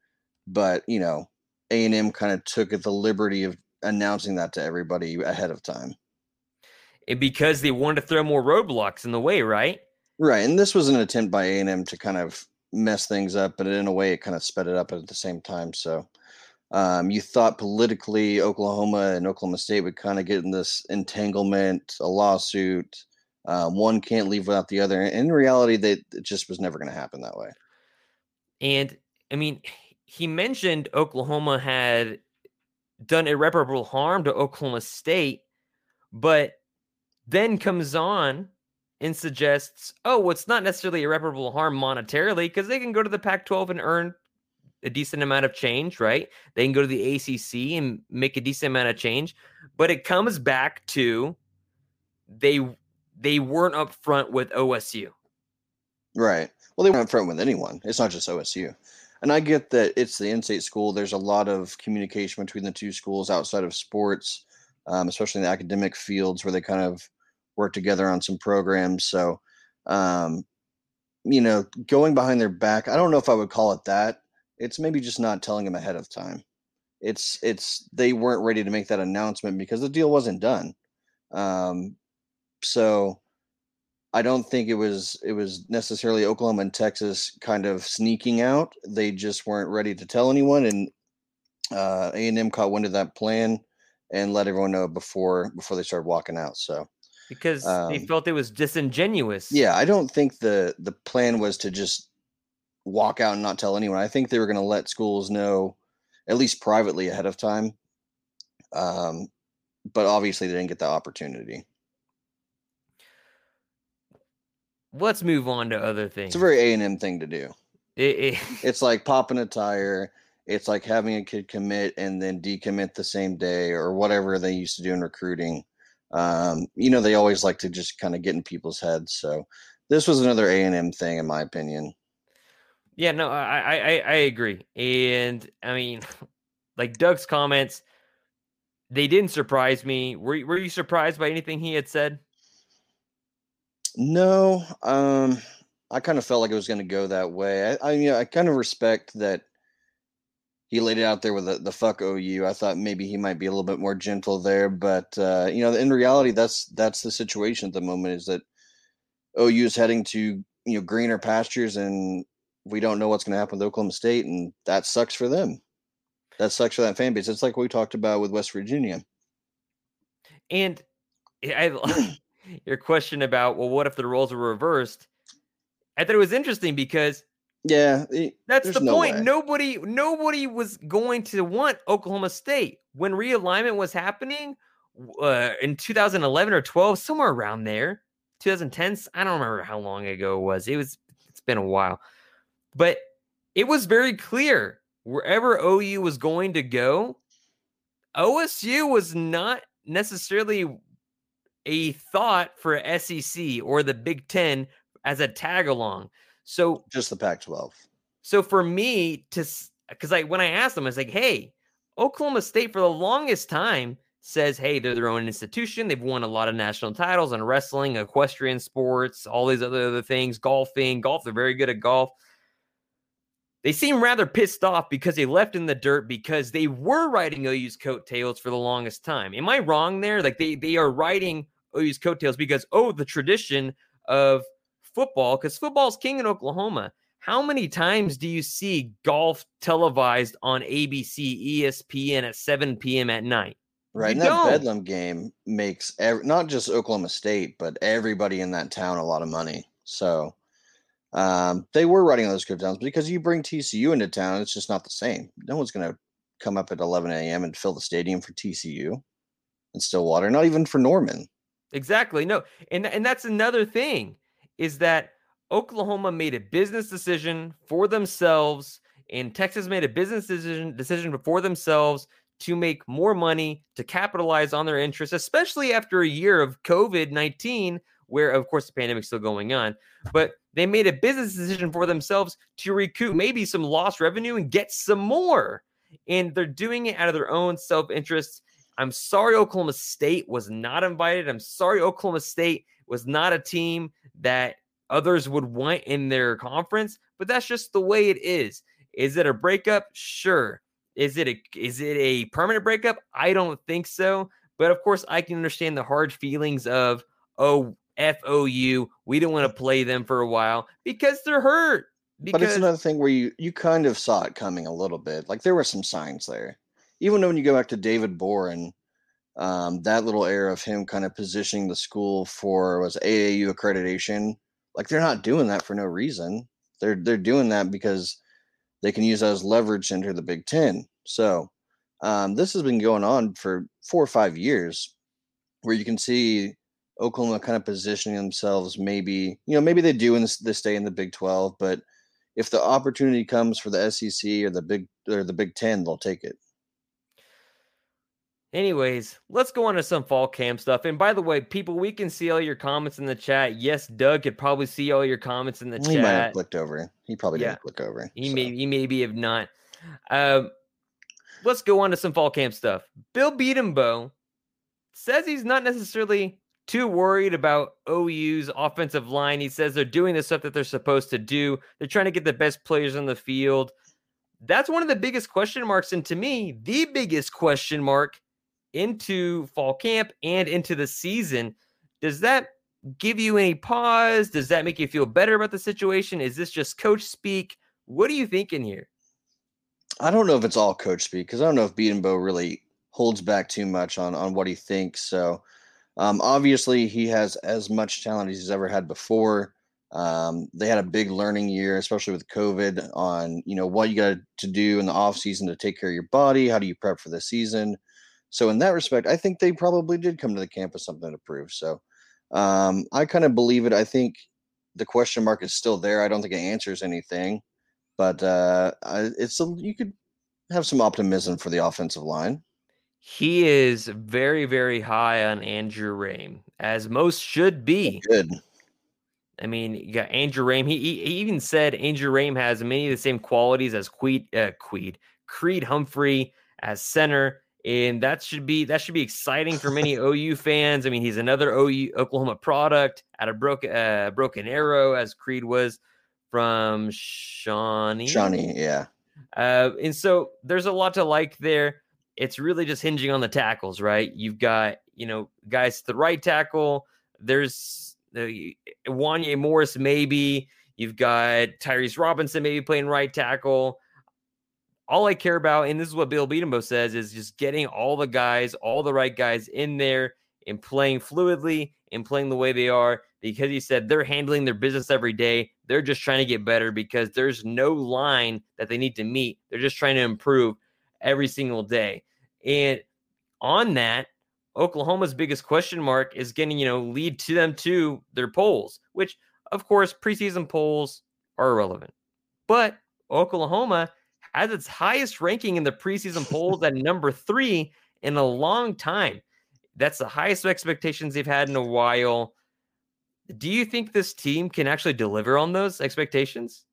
But, you know, A&M kind of took the liberty of announcing that to everybody ahead of time. And because they wanted to throw more roadblocks in the way, right? Right. And this was an attempt by A&M to kind of mess things up, but in a way, it kind of sped it up at the same time. So um, you thought politically Oklahoma and Oklahoma State would kind of get in this entanglement, a lawsuit. Um, one can't leave without the other. In reality, it just was never going to happen that way. And I mean, he mentioned Oklahoma had done irreparable harm to Oklahoma State, but then comes on and suggests, oh, well, it's not necessarily irreparable harm monetarily because they can go to the Pac 12 and earn a decent amount of change, right? They can go to the ACC and make a decent amount of change, but it comes back to they they weren't upfront with OSU. Right. Well, they weren't upfront with anyone. It's not just OSU. And I get that it's the in-state school. There's a lot of communication between the two schools outside of sports, um, especially in the academic fields where they kind of work together on some programs. So, um, you know, going behind their back, I don't know if I would call it that. It's maybe just not telling them ahead of time. It's it's they weren't ready to make that announcement because the deal wasn't done. Um, so I don't think it was it was necessarily Oklahoma and Texas kind of sneaking out. They just weren't ready to tell anyone, and uh, A and M caught wind of that plan and let everyone know before before they started walking out. So because um, they felt it was disingenuous. Yeah, I don't think the the plan was to just walk out and not tell anyone. I think they were going to let schools know, at least privately ahead of time. Um, but obviously they didn't get the opportunity. let's move on to other things. It's a very A and M thing to do. It, it, (laughs) It's like popping a tire. It's like having a kid commit and then decommit the same day or whatever they used to do in recruiting. Um, you know, they always like to just kind of get in people's heads. So this was another A and M thing, in my opinion. Yeah, no, I, I I agree, and I mean, (laughs) like Doug's comments, they didn't surprise me. Were you- were you surprised by anything he had said? No, um, I kind of felt like it was going to go that way. I, I mean, I kind of respect that he laid it out there with the, the fuck OU. I thought maybe he might be a little bit more gentle there, but uh, you know, in reality, that's that's the situation at the moment. Is that OU is heading to you know greener pastures, and we don't know what's going to happen with Oklahoma State, and that sucks for them. That sucks for that fan base. It's like we talked about with West Virginia. And I (clears throat) (laughs) your question about well, what if the roles were reversed? I thought it was interesting because Yeah, it- That's the no point. way. Nobody nobody was going to want Oklahoma State when realignment was happening uh, in 2011 or 12, somewhere around there. 2010. I don't remember how long ago it was. It was it's been a while. But it was very clear wherever OU was going to go, OSU was not necessarily a thought for SEC or the Big 10 as a tag along. So just the Pac-12. so for me to, because I when I asked them, I was like, "Hey, Oklahoma State for the longest time says, hey, they're their own institution. They've won a lot of national titles on wrestling, equestrian sports, all these other other things, golfing. Golf, they're very good at golf. They seem rather pissed off because they left in the dirt because they were riding OU's coattails for the longest time. Am I wrong there? Like they they are riding OU's coattails because oh, the tradition of football, because football's king in Oklahoma. How many times do you see golf televised on ABC, ESPN at 7 p.m. at night? Right. You And that don't. Bedlam game makes not just Oklahoma State, but everybody in that town a lot of money. So um, they were writing on those towns because you bring TCU into town, it's just not the same. No one's going to come up at 11 a.m. and fill the stadium for TCU and Stillwater, not even for Norman. Exactly. No, and and that's another thing is that Oklahoma made a business decision for themselves, and Texas made a business decision decision for themselves to make more money to capitalize on their interests, especially after a year of COVID nineteen, where of course the pandemic's still going on. But they made a business decision for themselves to recoup maybe some lost revenue and get some more, and they're doing it out of their own self interest. I'm sorry Oklahoma State was not invited. I'm sorry Oklahoma State was not a team that others would want in their conference, but that's just the way it is. Is it a breakup? Sure. Is it a is it a permanent breakup? I don't think so. But of course, I can understand the hard feelings of oh FOU, we don't want to play them for a while because they're hurt. Because But it's another thing where you you kind of saw it coming a little bit. Like there were some signs there. Even when you go back to David Boren, um, that little air of him kind of positioning the school for was AAU accreditation. Like they're not doing that for no reason. They're they're doing that because they can use that as leverage to enter the Big Ten. So um, this has been going on for four or five years, where you can see Oklahoma kind of positioning themselves. Maybe you know maybe they do in this, this stay in the Big Twelve, but if the opportunity comes for the SEC or the Big or the Big Ten, they'll take it. Anyways, let's go on to some fall camp stuff. And by the way, people, we can see all your comments in the chat. Yes, Doug could probably see all your comments in the he might have chat. clicked over. He probably Yeah. didn't click over. He so. may he maybe have not. Um, let's go on to some fall camp stuff. Bill Bedenbaugh says he's not necessarily too worried about OU's offensive line. He says they're doing the stuff that they're supposed to do. They're trying to get the best players on the field. That's one of the biggest question marks, and to me, the biggest question mark into fall camp and into the season. Does that give you any pause? Does that make you feel better about the situation? Is this just coach speak? What are you thinking here? I don't know if it's all coach speak because I don't know if Bedenbaugh really holds back too much on on what he thinks. So um, obviously he has as much talent as he's ever had before. Um, they had a big learning year, especially with COVID, on you know what you got to do in the off season to take care of your body. How do you prep for the season? So in that respect, I think they probably did come to the camp with something to prove. So um, I kind of believe it. I think the question mark is still there. I don't think it answers anything, but uh, it's a, you could have some optimism for the offensive line. He is very, very high on Andrew Raym, as most should be. Good. I mean, you got Andrew Raym. He, he, even said Andrew Raym has many of the same qualities as Queed, uh, Queed, Creed Humphrey as center, and that should be that should be exciting for many (laughs) OU fans. I mean, he's another OU Oklahoma product at a broken uh, broken arrow, as Creed was from Shawnee. Shawnee, yeah. Uh, and so there's a lot to like there. It's really just hinging on the tackles, right? You've got you know guys the right tackle. There's the eh, Wanya Morris, maybe. You've got Tyrese Robinson, maybe playing right tackle. All I care about, and this is what Bill Bedenbaugh says, is just getting all the guys, all the right guys in there and playing fluidly and playing the way they are. Because he said they're handling their business every day. They're just trying to get better because there's no line that they need to meet. They're just trying to improve every single day. And on that, Oklahoma's biggest question mark is getting, you know, lead to them to their polls, which of course preseason polls are irrelevant. But Oklahoma has its highest ranking in the preseason polls at (laughs) number three in a long time. That's the highest expectations they've had in a while. Do you think this team can actually deliver on those expectations?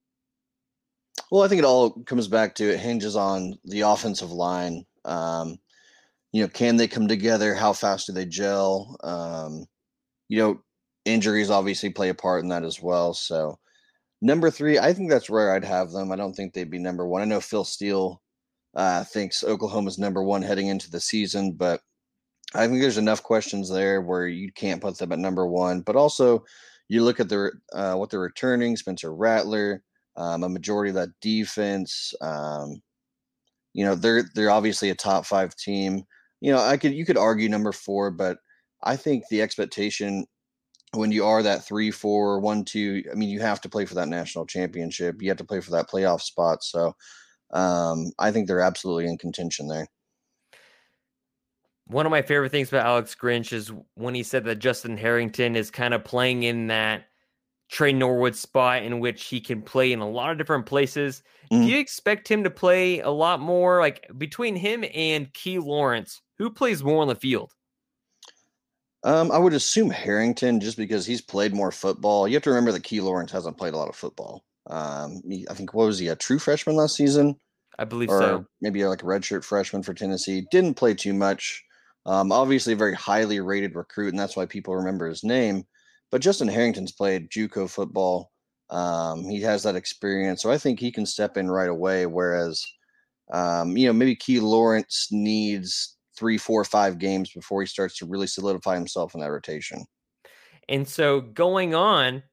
Well, I think it all comes back to it hinges on the offensive line. Um, you know, can they come together? How fast do they gel? Um, you know, injuries obviously play a part in that as well. So, number three, I think that's where I'd have them. I don't think they'd be number one. I know Phil Steele uh, thinks Oklahoma's number one heading into the season, but I think there's enough questions there where you can't put them at number one. But also, you look at the uh, what they're returning: Spencer Rattler, um, a majority of that defense. Um, you know, they're they're obviously a top five team you know, I could you could argue number four, but I think the expectation when you are that three, four, one, two, I mean, you have to play for that national championship. You have to play for that playoff spot. So um, I think they're absolutely in contention there. One of my favorite things about Alex Grinch is when he said that Justin Harrington is kind of playing in that Tre Norwood spot in which he can play in a lot of different places. Mm-hmm. Do you expect him to play a lot more like between him and Key Lawrence? Who plays more on the field? Um, I would assume Harrington just because he's played more football. You have to remember that Key Lawrence hasn't played a lot of football. Um, he, I think what was he a true freshman last season? I believe or so. Maybe like a redshirt freshman for Tennessee. Didn't play too much. Um, obviously a very highly rated recruit, and that's why people remember his name. But Justin Harrington's played JUCO football. Um, he has that experience, so I think he can step in right away. Whereas, um, you know, maybe Key Lawrence needs three, four, five games before he starts to really solidify himself in that rotation. And so, going on,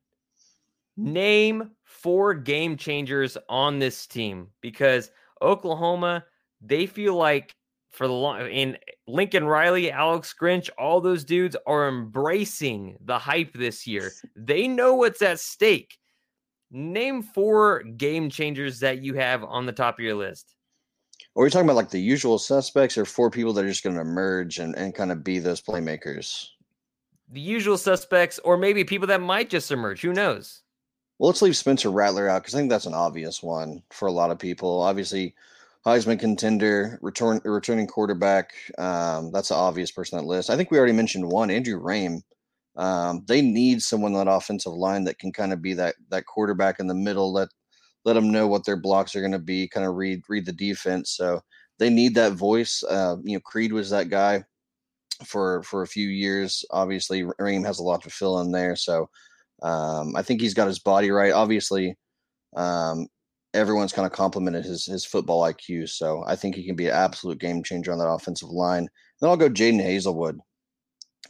name four game changers on this team because Oklahoma, they feel like for the long in Lincoln Riley, Alex Grinch, all those dudes are embracing the hype this year. They know what's at stake. Name four game changers that you have on the top of your list. Are we talking about like the usual suspects or four people that are just going to emerge and, and kind of be those playmakers? The usual suspects, or maybe people that might just emerge. Who knows? Well, let's leave Spencer Rattler out because I think that's an obvious one for a lot of people. Obviously, Heisman contender, return returning quarterback. Um, that's an obvious person on that list. I think we already mentioned one, Andrew Raym. Um, they need someone on that offensive line that can kind of be that that quarterback in the middle, let let them know what their blocks are going to be, kind of read read the defense. So they need that voice. Uh, you know, Creed was that guy for for a few years. Obviously, Raym has a lot to fill in there. So um, I think he's got his body right. Obviously, um, everyone's kind of complimented his his football IQ. So I think he can be an absolute game changer on that offensive line. Then I'll go Jadon Haselwood.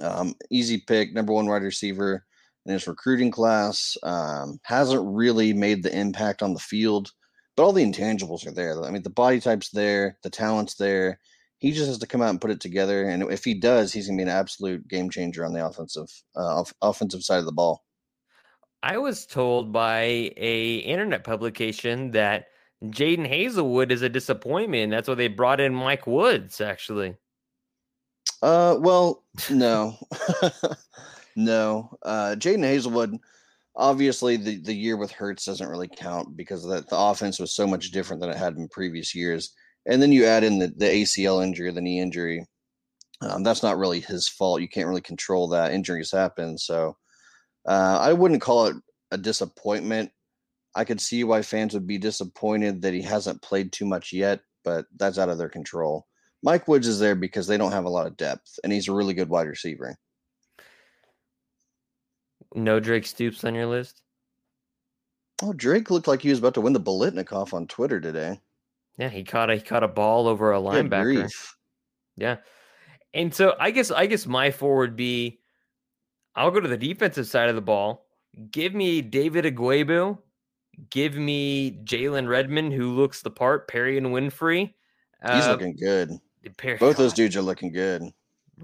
Um, easy pick, number one wide receiver in his recruiting class. Um, hasn't really made the impact on the field, but all the intangibles are there. I mean, the body type's there, the talent's there. He just has to come out and put it together. And if he does, he's gonna be an absolute game changer on the offensive uh, off- offensive side of the ball. I was told by a internet publication that Jadon Haselwood is a disappointment. That's why they brought in Mike Woods, actually. Uh, well, no, (laughs) no. Uh, Jadon Haselwood, obviously the, the year with Hurts doesn't really count because the, the offense was so much different than it had in previous years. And then you add in the, the ACL injury, the knee injury. Um, that's not really his fault. You can't really control that. Injuries happen. So uh, I wouldn't call it a disappointment. I could see why fans would be disappointed that he hasn't played too much yet, but that's out of their control. Mike Woods is there because they don't have a lot of depth, and he's a really good wide receiver. No Drake Stoops on your list? Oh, Drake looked like he was about to win the Biletnikoff on Twitter today. Yeah, he caught a he caught a ball over a linebacker. Yeah. And so I guess I guess my four would be I'll go to the defensive side of the ball. Give me David Ugwoegbu. Give me Jalen Redmond, who looks the part, Perrion Winfrey. He's uh, looking good. Perry, Both those (laughs) dudes are looking good.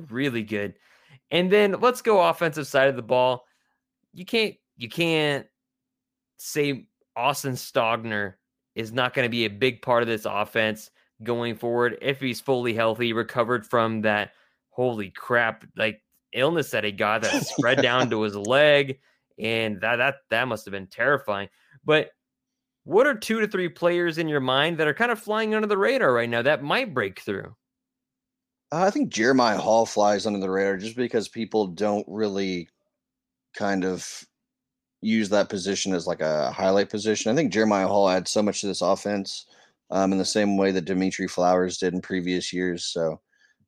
Really good. And then let's go offensive side of the ball. You can't you can't say Austin Stogner is not going to be a big part of this offense going forward if he's fully healthy, recovered from that holy crap like illness that he got that (laughs) spread down to his leg, and that that that must have been terrifying. But what are two to three players in your mind that are kind of flying under the radar right now that might break through? I think Jeremiah Hall flies under the radar just because people don't really kind of use that position as like a highlight position. I think Jeremiah Hall adds so much to this offense um, in the same way that Dimitri Flowers did in previous years. So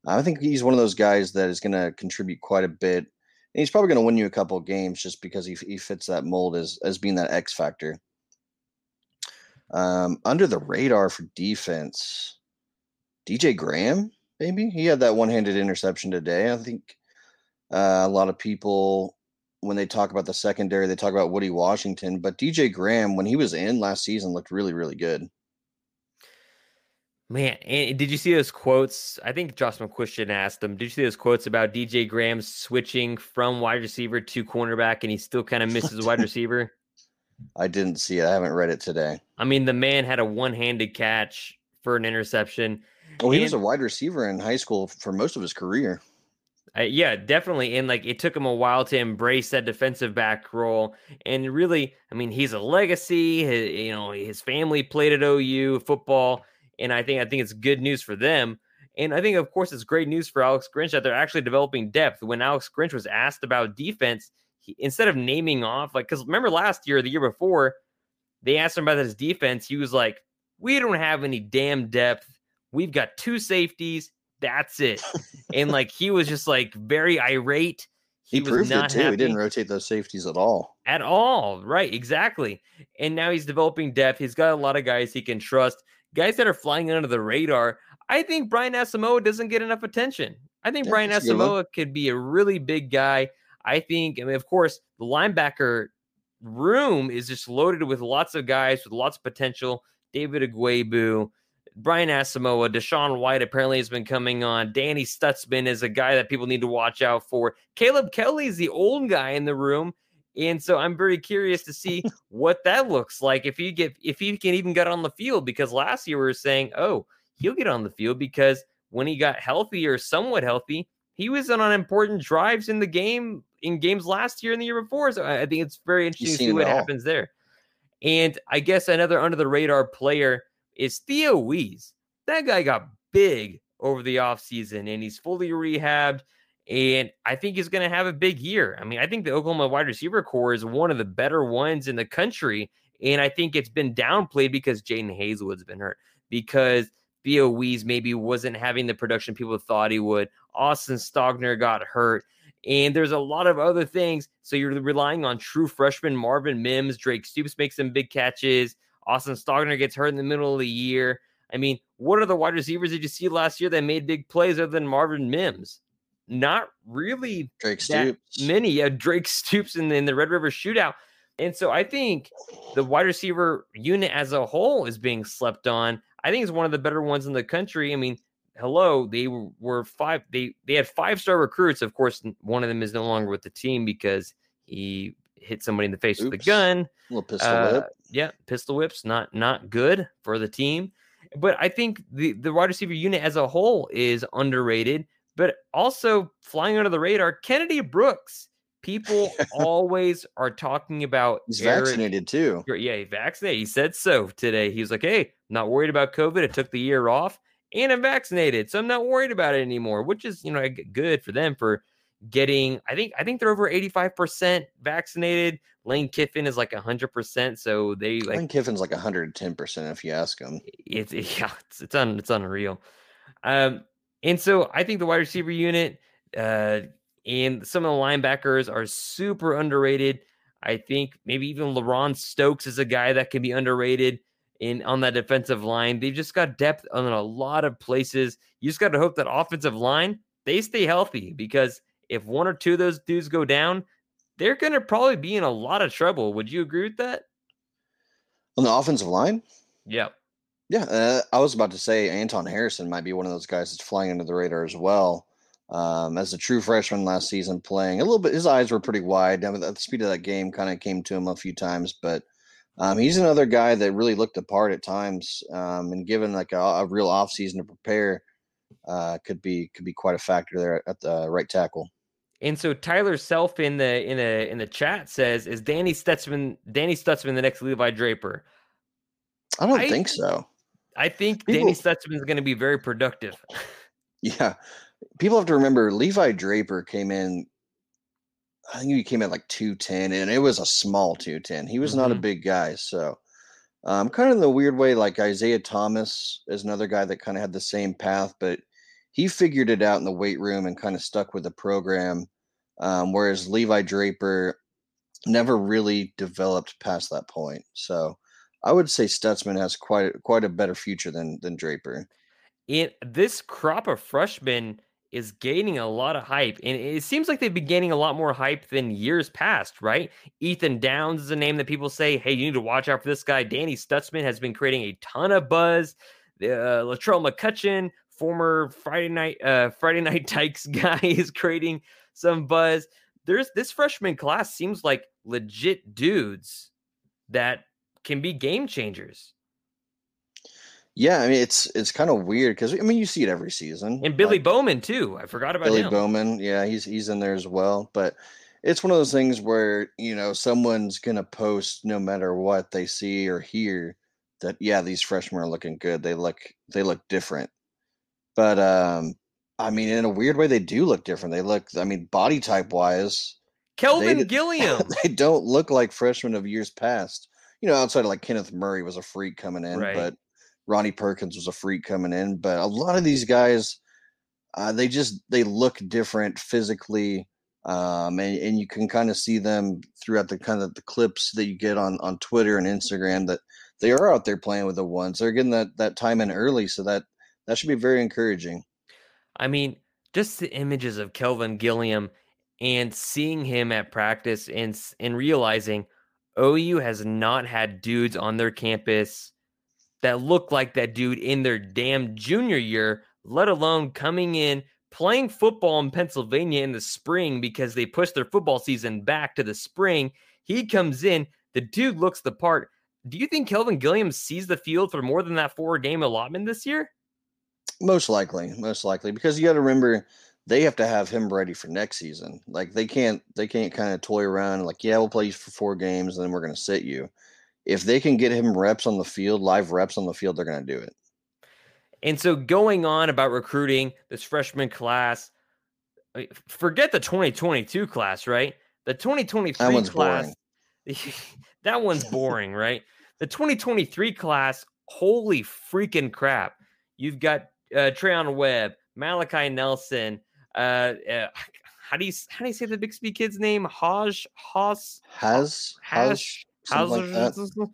I think he's one of those guys that is going to contribute quite a bit. And he's probably going to win you a couple games just because he, he fits that mold as, as being that X factor. Um, under the radar for defense, DJ Graham, maybe he had that one handed interception today. I think uh, a lot of people, when they talk about the secondary, they talk about Woody Washington, but DJ Graham, when he was in last season, looked really, really good. Man, did you see those quotes? I think Josh McCuistion asked them. Did you see those quotes about DJ Graham switching from wide receiver to cornerback and he still kind of misses wide (laughs) receiver? I didn't see it. I haven't read it today. I mean, the man had a one handed catch for an interception. Oh, he and, was a wide receiver in high school for most of his career. Uh, yeah, definitely. And like it took him a while to embrace that defensive back role. And really, I mean, he's a legacy. His, you know, his family played at OU football and I think I think it's good news for them. And I think, of course, it's great news for Alex Grinch that they're actually developing depth. When Alex Grinch was asked about defense, he, instead of naming off, like, because remember last year, the year before, they asked him about his defense. He was like, "We don't have any damn depth. We've got two safeties. That's it." and like he was just like very irate. He, he proved it too. Happy. He didn't rotate those safeties at all. At all, right? Exactly. And now he's developing depth. He's got a lot of guys he can trust guys that are flying under the radar. I think Brian Asamoah doesn't get enough attention. I think yeah, Brian Asamoah could be a really big guy. I think, I mean, of course, the linebacker room is just loaded with lots of guys with lots of potential. David Ugwoegbu, Brian Asamoah, DaShaun White apparently has been coming on. Danny Stutzman is a guy that people need to watch out for. Caleb Kelly is the old guy in the room. And so I'm very curious to see what that looks like if he get if he can even get on the field because last year we were saying, oh, he'll get on the field because when he got healthy or somewhat healthy, he was on important drives in the game in games last year and the year before. So I think it's very interesting to see what happens there. And I guess another under the radar player is Theo Wease. That guy got big over the offseason and he's fully rehabbed. And I think he's going to have a big year. I mean, I think the Oklahoma wide receiver core is one of the better ones in the country. And I think it's been downplayed because Jadon Haselwood's been hurt, because Theo Wease maybe wasn't having the production people thought he would. Austin Stogner got hurt. And there's a lot of other things. So you're relying on true freshman Marvin Mims. Drake Stoops makes some big catches. Austin Stogner gets hurt in the middle of the year. I mean, what are the wide receivers did you see last year that made big plays other than Marvin Mims? Not really Drake Stoops. many. Yeah, Drake Stoops in the, in the Red River shootout. And so I think the wide receiver unit as a whole is being slept on. I think it's one of the better ones in the country. I mean, hello, they were five. They they had five star recruits. Of course, one of them is no longer with the team because he hit somebody in the face Oops. with a gun. A little pistol uh, whip. Yeah, pistol whips. Not not good for the team. But I think the the wide receiver unit as a whole is underrated but also flying under the radar, Kennedy Brooks. People (laughs) always are talking about He's Eric- vaccinated too. Yeah, he vaccinated. He said so today. He was like, "Hey, I'm not worried about COVID. I took the year off, and I'm vaccinated, so I'm not worried about it anymore." Which is, you know, good for them for getting. I think I think they're over 85 percent vaccinated. Lane Kiffin is like 100 percent. So they like Lane Kiffin's like 110 percent if you ask him. it's (laughs) yeah, it's it's un, it's unreal. Um, and so I think the wide receiver unit, uh, and some of the linebackers are super underrated. I think maybe even LaRon Stokes is a guy that can be underrated in on that defensive line. They've just got depth on a lot of places. You just got to hope that offensive line they stay healthy because if one or two of those dudes go down, they're going to probably be in a lot of trouble. Would you agree with that? On the offensive line, Yeah. Yeah, uh, I was about to say Anton Harrison might be one of those guys that's flying under the radar as well. Um, as a true freshman last season, playing a little bit, his eyes were pretty wide. I mean, the speed of that game kind of came to him a few times, but um, he's another guy that really looked apart at times. Um, and given like a, a real offseason to prepare, uh, could be could be quite a factor there at the right tackle. And so Tyler Self in the in a in the chat says, "Is Danny Stutzman Danny Stutzman the next Levi Draper?" I don't I- think so. I think Danny People- Stutzman is going to be very productive. (laughs) Yeah. People have to remember Levi Draper came in, I think he came in like 210, and it was a small 210. He was not a Mhm. big guy. So, um, kind of in the weird way, like Isaiah Thomas is another guy that kind of had the same path, but he figured it out in the weight room and kind of stuck with the program. Um, whereas Levi Draper never really developed past that point. So, I would say Stutzman has quite a- quite a better future than than Draper. And this crop of freshmen is gaining a lot of hype, and it seems like they've been gaining a lot more hype than years past, right? Ethan Downs is a name that people say, "Hey, you need to watch out for this guy." Danny Stutzman has been creating a ton of buzz. Uh, Latrell McCutcheon, former Friday night uh, Friday (laughs) Night Tykes guy, is creating some buzz. There's this freshman class seems like legit dudes that can be game changers. Yeah, I mean it's it's kind of weird because I mean you see it every season. And Billy like, Bowman too. I forgot about Billy him. Bowman, yeah, he's he's in there as well. But it's one of those things where you know someone's gonna post no matter what they see or hear that yeah these freshmen are looking good. They look they look different. But um, I mean in a weird way they do look different. They look I mean body type wise Kelvin d- (laughs) Gilliam. they don't look like freshmen of years past. You know, outside of like Kenneth Murray was a freak coming in, Right. but Ronnie Perkins was a freak coming in. But a lot of these guys, uh, they just they look different physically, um, and, and you can kind of see them throughout the kind of the clips that you get on on Twitter and Instagram that they are out there playing with the ones. They're getting that that time in early, so that that should be very encouraging. I mean, just the images of Kelvin Gilliam and seeing him at practice and and realizing OU has not had dudes on their campus that look like that dude in their damn junior year, let alone coming in playing football in Pennsylvania in the spring because they pushed their football season back to the spring. He comes in, the dude looks the part. Do you think Kelvin Gilliam sees the field for more than that four game allotment this year? Most likely, most likely, because you got to remember they have to have him ready for next season. Like they can't, they can't kind of toy around. Like, yeah, we'll play you for four games, and then we're going to sit you. If they can get him reps on the field, live reps on the field, they're going to do it. And so going on about recruiting this freshman class, forget the 2022 class, right? The 2023 one's class, (laughs) that one's boring, right? The 2023 class, holy freaking crap. You've got uh, Treyaun Webb, Malachi Nelson. Uh, uh, how do you how do you say the Bixby kid's name? Haj Haas Has has Hash something like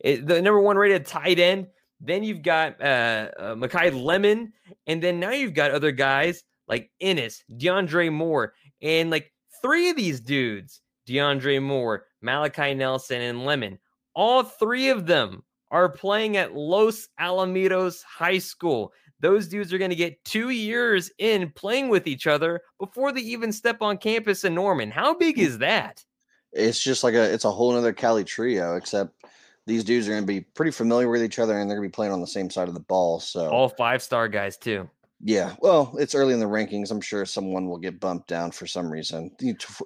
it, the number one rated tight end. Then you've got uh, uh Makai Lemon, and then now you've got other guys like Ennis, DeAndre Moore, and like three of these dudes, DeAndre Moore, Malachi Nelson, and Lemon. All three of them are playing at Los Alamitos High School. Those dudes are going to get two years in playing with each other before they even step on campus in Norman. How big hmm. is that? It's just like a, it's a whole other Cali trio, except these dudes are going to be pretty familiar with each other, and they're going to be playing on the same side of the ball. So All five star guys, too. Yeah, well, it's early in the rankings. I'm sure someone will get bumped down for some reason.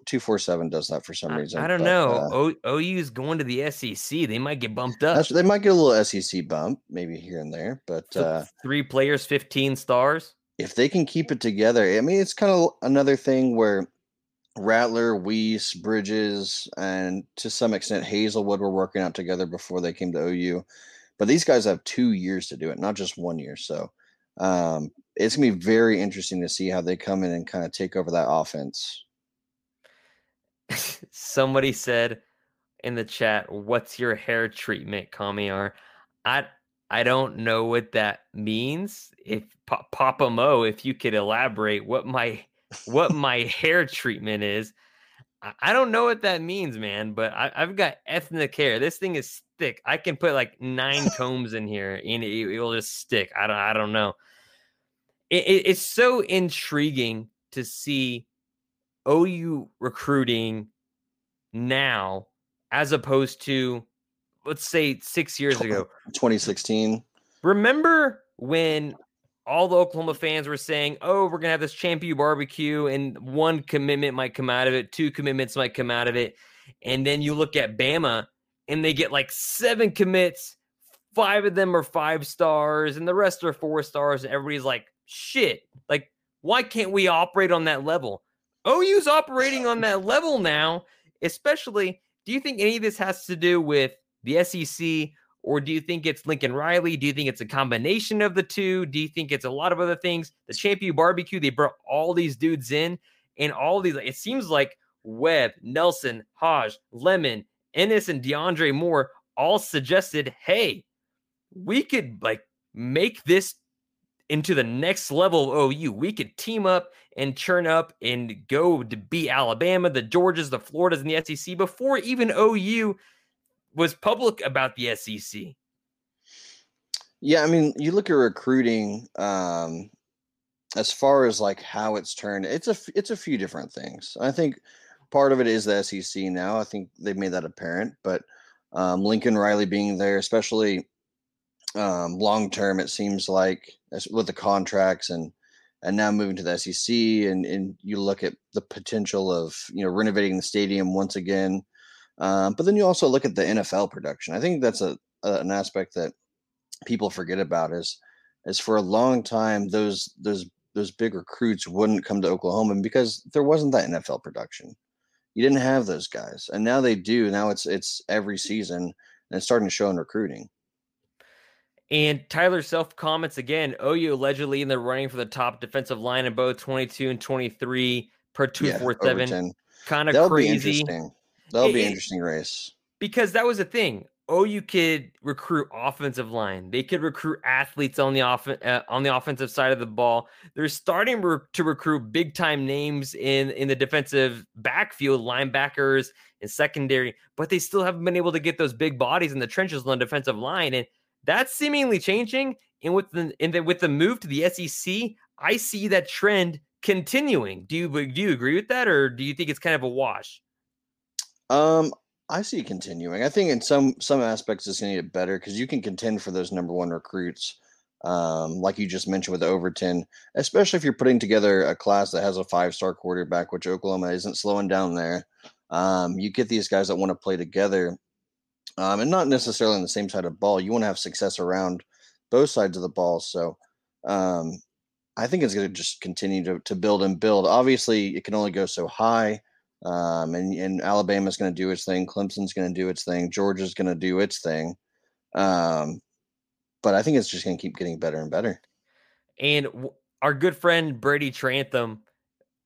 Two four seven does that for some reason. I, I don't but, know. Uh, o, OU is going to the SEC. They might get bumped up. they might get a little SEC bump, maybe here and there. But so uh, three players, fifteen stars. If they can keep it together, I mean, it's kind of another thing where Rattler, Wease, Bridges, and to some extent Haselwood were working out together before they came to OU. But these guys have two years to do it, not just one year. So um, it's gonna be very interesting to see how they come in and kind of take over that offense. (laughs) Somebody said in the chat, "What's your hair treatment, Kamiar?" I I don't know what that means. If pa- Papa Mo, if you could elaborate what my what (laughs) my hair treatment is, I don't know what that means, man. But I, have got ethnic hair. This thing is thick. I can put like nine (laughs) combs in here, and it, will just stick. I don't I don't know it, it's so intriguing to see OU recruiting now as opposed to let's say six years ago. 2016 remember when all the oklahoma fans were saying oh we're gonna have this champion barbecue and one commitment might come out of it two commitments might come out of it and then you look at bama and they get like seven commits five of them are five stars and the rest are four stars and everybody's like shit. Like, why can't we operate on that level? OU's operating on that level now, especially. Do you think any of this has to do with the SEC, or do you think it's Lincoln Riley? Do you think it's a combination of the two? Do you think it's a lot of other things? The Champion Barbecue, they brought all these dudes in, and all these, it seems like Webb, Nelson, Hodge, Lemon, Ennis, and DeAndre Moore all suggested, hey, we could like make this into the next level of OU. We could team up and churn up and go to beat Alabama, the Georgias, the Floridas, and the SEC before even OU was public about the SEC. Yeah, I mean, you look at recruiting um, as far as like how it's turned. It's a it's a few different things. I think part of it is the SEC now. I think they've made that apparent, but um, Lincoln Riley being there, especially um, long term, it seems like with the contracts and and now moving to the SEC, and and you look at the potential of you know renovating the stadium once again, um, but then you also look at the NFL production. I think that's a, a an aspect that people forget about is is for a long time those those those big recruits wouldn't come to Oklahoma because there wasn't that NFL production. You didn't have those guys, and now they do. Now it's it's every season, and it's starting to show in recruiting. And Tyler Self comments again OU allegedly in the running for the top defensive line in both 22 and 23 per 247. Yeah, kind of crazy. Be interesting. That'll it, be interesting race. Because that was the thing. OU could recruit offensive line. They could recruit athletes on the off- uh, on the offensive side of the ball. They're starting re- to recruit big time names in in the defensive backfield, linebackers and secondary, but they still haven't been able to get those big bodies in the trenches on the defensive line. And that's seemingly changing. And with the, the, with the move to the SEC, I see that trend continuing. Do you do you agree with that, or do you think it's kind of a wash? Um, I see it continuing. I think in some some aspects it's going to get better because you can contend for those number one recruits, um, like you just mentioned with Overton, especially if you're putting together a class that has a five star quarterback, which Oklahoma isn't slowing down there. Um, you get these guys that want to play together um, and not necessarily on the same side of ball. You want to have success around both sides of the ball. So um, I think it's going to just continue to, to build and build. Obviously, it can only go so high. Um, and, and Alabama's going to do its thing. Clemson's going to do its thing. Georgia's going to do its thing. Um, but I think it's just going to keep getting better and better. And w- our good friend Brady Trantham,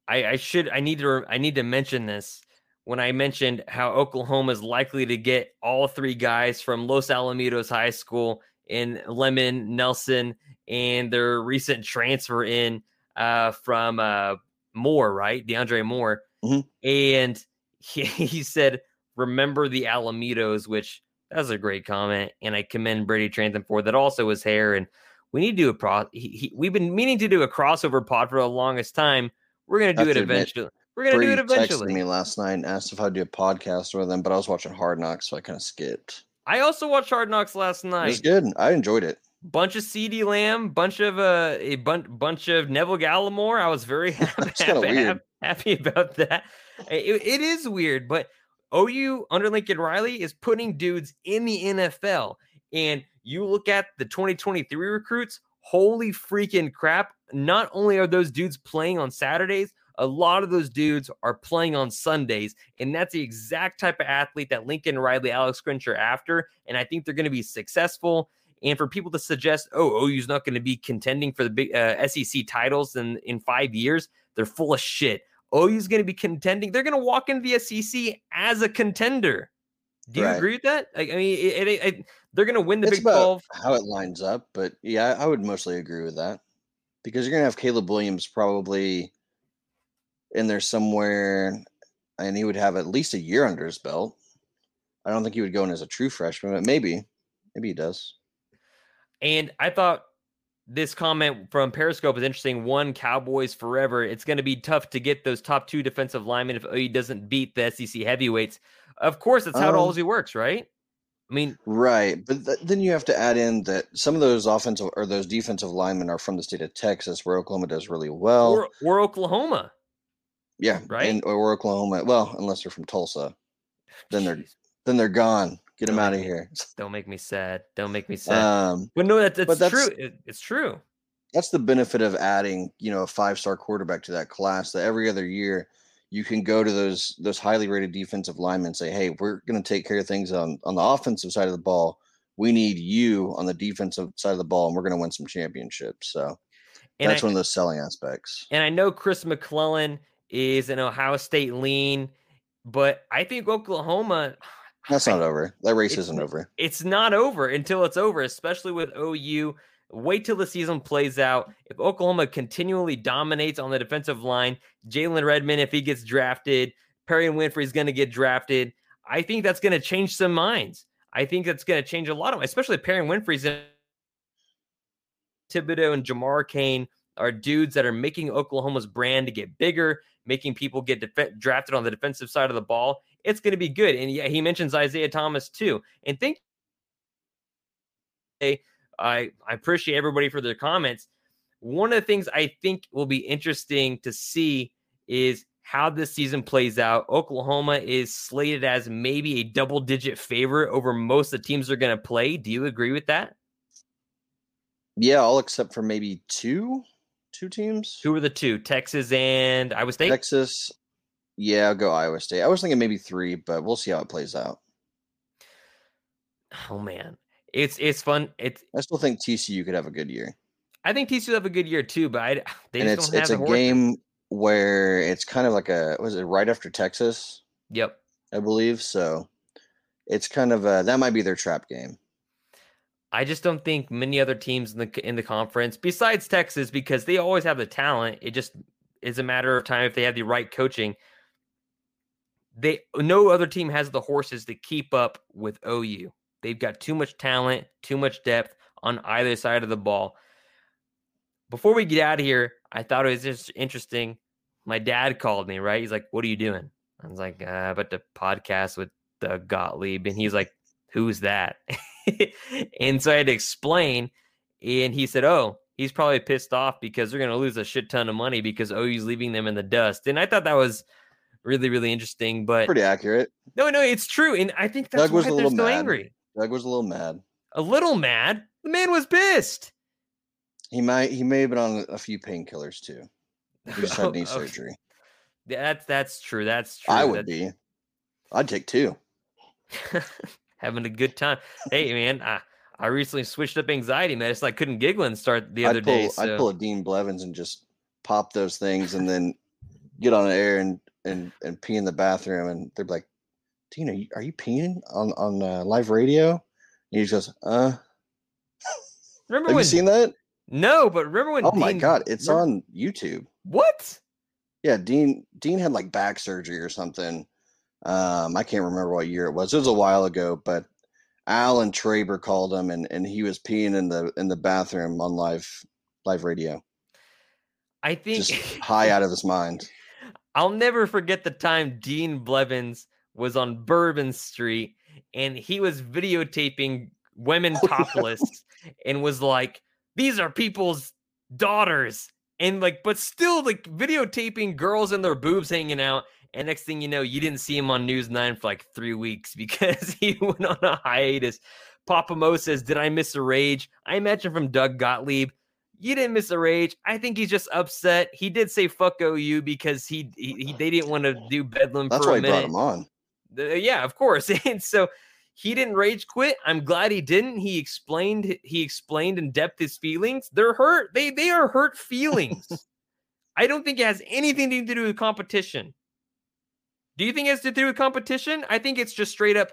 I, I should I need to I need to mention this when I mentioned how Oklahoma is likely to get all three guys from Los Alamitos High School in Lemon, Nelson, and their recent transfer in uh, from uh, Moore, right? DeAndre Moore. Mm-hmm. And (laughs) he, he said, remember the Alamitos, which that's a great comment. And I commend Brady Trantham for that. Also, his hair. And we need to do a pro. He, he, we've been meaning to do a crossover pod for the longest time. We're going to do it eventually. Admit, We're gonna do it eventually. Texted me last night and asked if I'd do a podcast with him, but I was watching Hard Knocks, so I kind of skipped. I also watched Hard Knocks last night. It was good. I enjoyed it. bunch of CeeDee Lamb, bunch of uh, a bunch bunch of Neville Gallimore. I was very (laughs) (laughs) happy, happy, happy about that. It, it is weird, but OU under Lincoln Riley is putting dudes in the NFL. And you look at the 2023 recruits, holy freaking crap. Not only are those dudes playing on Saturdays, a lot of those dudes are playing on Sundays. And that's the exact type of athlete that Lincoln Riley, Alex Grinch are after. And I think they're going to be successful. And for people to suggest, oh, OU's not going to be contending for the big uh, SEC titles in, in five years, they're full of shit. OU's going to be contending. They're going to walk into the SEC as a contender. Do you right. agree with that? I, I mean, it, it, it, they're going to win the it's Big Twelve. How it lines up, but yeah, I would mostly agree with that because you're going to have Caleb Williams probably in there somewhere, and he would have at least a year under his belt. I don't think he would go in as a true freshman, but maybe, maybe he does. And I thought this comment from Periscope is interesting. One, Cowboys forever. It's going to be tough to get those top two defensive linemen if OU doesn't beat the SEC heavyweights. Of course, that's how um, it always works, right? I mean, right, but th- then you have to add in that some of those offensive or those defensive linemen are from the state of Texas, where Oklahoma does really well, or, or Oklahoma. Yeah, right, and or Oklahoma. Well, unless they're from Tulsa, then they're then they're gone. Get them out of here. (laughs) Don't make me sad. Don't make me sad. Um, but no, that, that's, that's true. It, it's true. That's the benefit of adding, you know, a five star quarterback to that class. That every other year you can go to those those highly rated defensive linemen and say, "Hey, we're going to take care of things on on the offensive side of the ball. We need you on the defensive side of the ball, and we're going to win some championships." So and that's I, one of those selling aspects. And I know Chris McClellan is an Ohio State lean, but I think Oklahoma (sighs) that's not over. That race isn't over. It's not over until it's over, especially with OU. Wait till the season plays out. If Oklahoma continually dominates on the defensive line, Jalen Redmond, if he gets drafted, Perrion Winfrey is going to get drafted. I think that's going to change some minds. I think that's going to change a lot of, especially Perrion Winfrey's in Thibodeau and Jamar Cain are dudes that are making Oklahoma's brand to get bigger, making people get def- drafted on the defensive side of the ball it's going to be good. And yeah, he mentions Isaiah Thomas too. And think I I appreciate everybody for their comments. One of the things I think will be interesting to see is how this season plays out. Oklahoma is slated as maybe a double digit favorite over most of the teams they're going to play. Do you agree with that? Yeah, all except for maybe two two teams. Who are the two? Texas and Iowa State? Texas yeah, I'll go Iowa State. I was thinking maybe three, but we'll see how it plays out. Oh man, it's it's fun. It's I still think TCU could have a good year. I think TCU have a good year too, but I (sighs) they and it's it's a game where it's kind of like a was it right after Texas? Yep, I believe so. It's kind of a that might be their trap game. I just don't think many other teams in the in the conference besides Texas because they always have the talent. It just is a matter of time if they have the right coaching they no other team has the horses to keep up with OU. They've got too much talent, too much depth on either side of the ball. Before we get out of here, I thought it was just interesting. My dad called me, right? He's like, What are you doing? I was like, uh, about the podcast with Doug Gottlieb. And he's like, Who's that? (laughs) (laughs) and so I had to explain. And he said, Oh, he's probably pissed off because they're going to lose a shit ton of money because oh, OU's leaving them in the dust. And I thought that was really, really interesting. But pretty accurate. No, no, it's true, and I think that's Doug was why a little they're so mad. angry. Doug was a little mad. A little mad. The man was pissed. He might. He may have been on a few painkillers too. (laughs) He just had knee okay. surgery. That's that's true. That's true. I would that's... be. I'd take two. (laughs) Having a good time. Hey man, I, I recently switched up anxiety medicine. I couldn't giggle and start the other I'd pull, day. So. I'd pull a Dean Blevins and just pop those things and then get on air and and and pee in the bathroom, and they're like, Dean, are you, are you peeing on on uh, live radio?" And he just goes, "Uh." Remember Have when, you seen that? No, but remember when? Oh Dean, my god, it's remember, on YouTube. What? Yeah, Dean Dean had like back surgery or something. Um, I can't remember what year it was. It was a while ago, but Alan Traber called him, and and he was peeing in the in the bathroom on live live radio. I think just (laughs) high out of his mind. I'll never forget the time Dean Blevins was on Bourbon Street and he was videotaping women topless (laughs) and was like, "These are people's daughters," and like, but still like videotaping girls and their boobs hanging out. And next thing you know, you didn't see him on News Nine for like three weeks (laughs) because he (laughs) went on a hiatus. Papa Mo says, "Did I miss a rage?" I imagine from Doug Gottlieb. You didn't miss a rage. I think he's just upset. He did say "fuck OU" because he, he, he they didn't want to do Bedlam. That's for why a he brought minute. him on. The- yeah, of course. (laughs) And so he didn't rage quit. I'm glad he didn't. He explained he explained in depth his feelings. They're hurt. They they are hurt feelings. I don't think it has anything to do with competition. Do you think it has to do with competition? I think it's just straight up.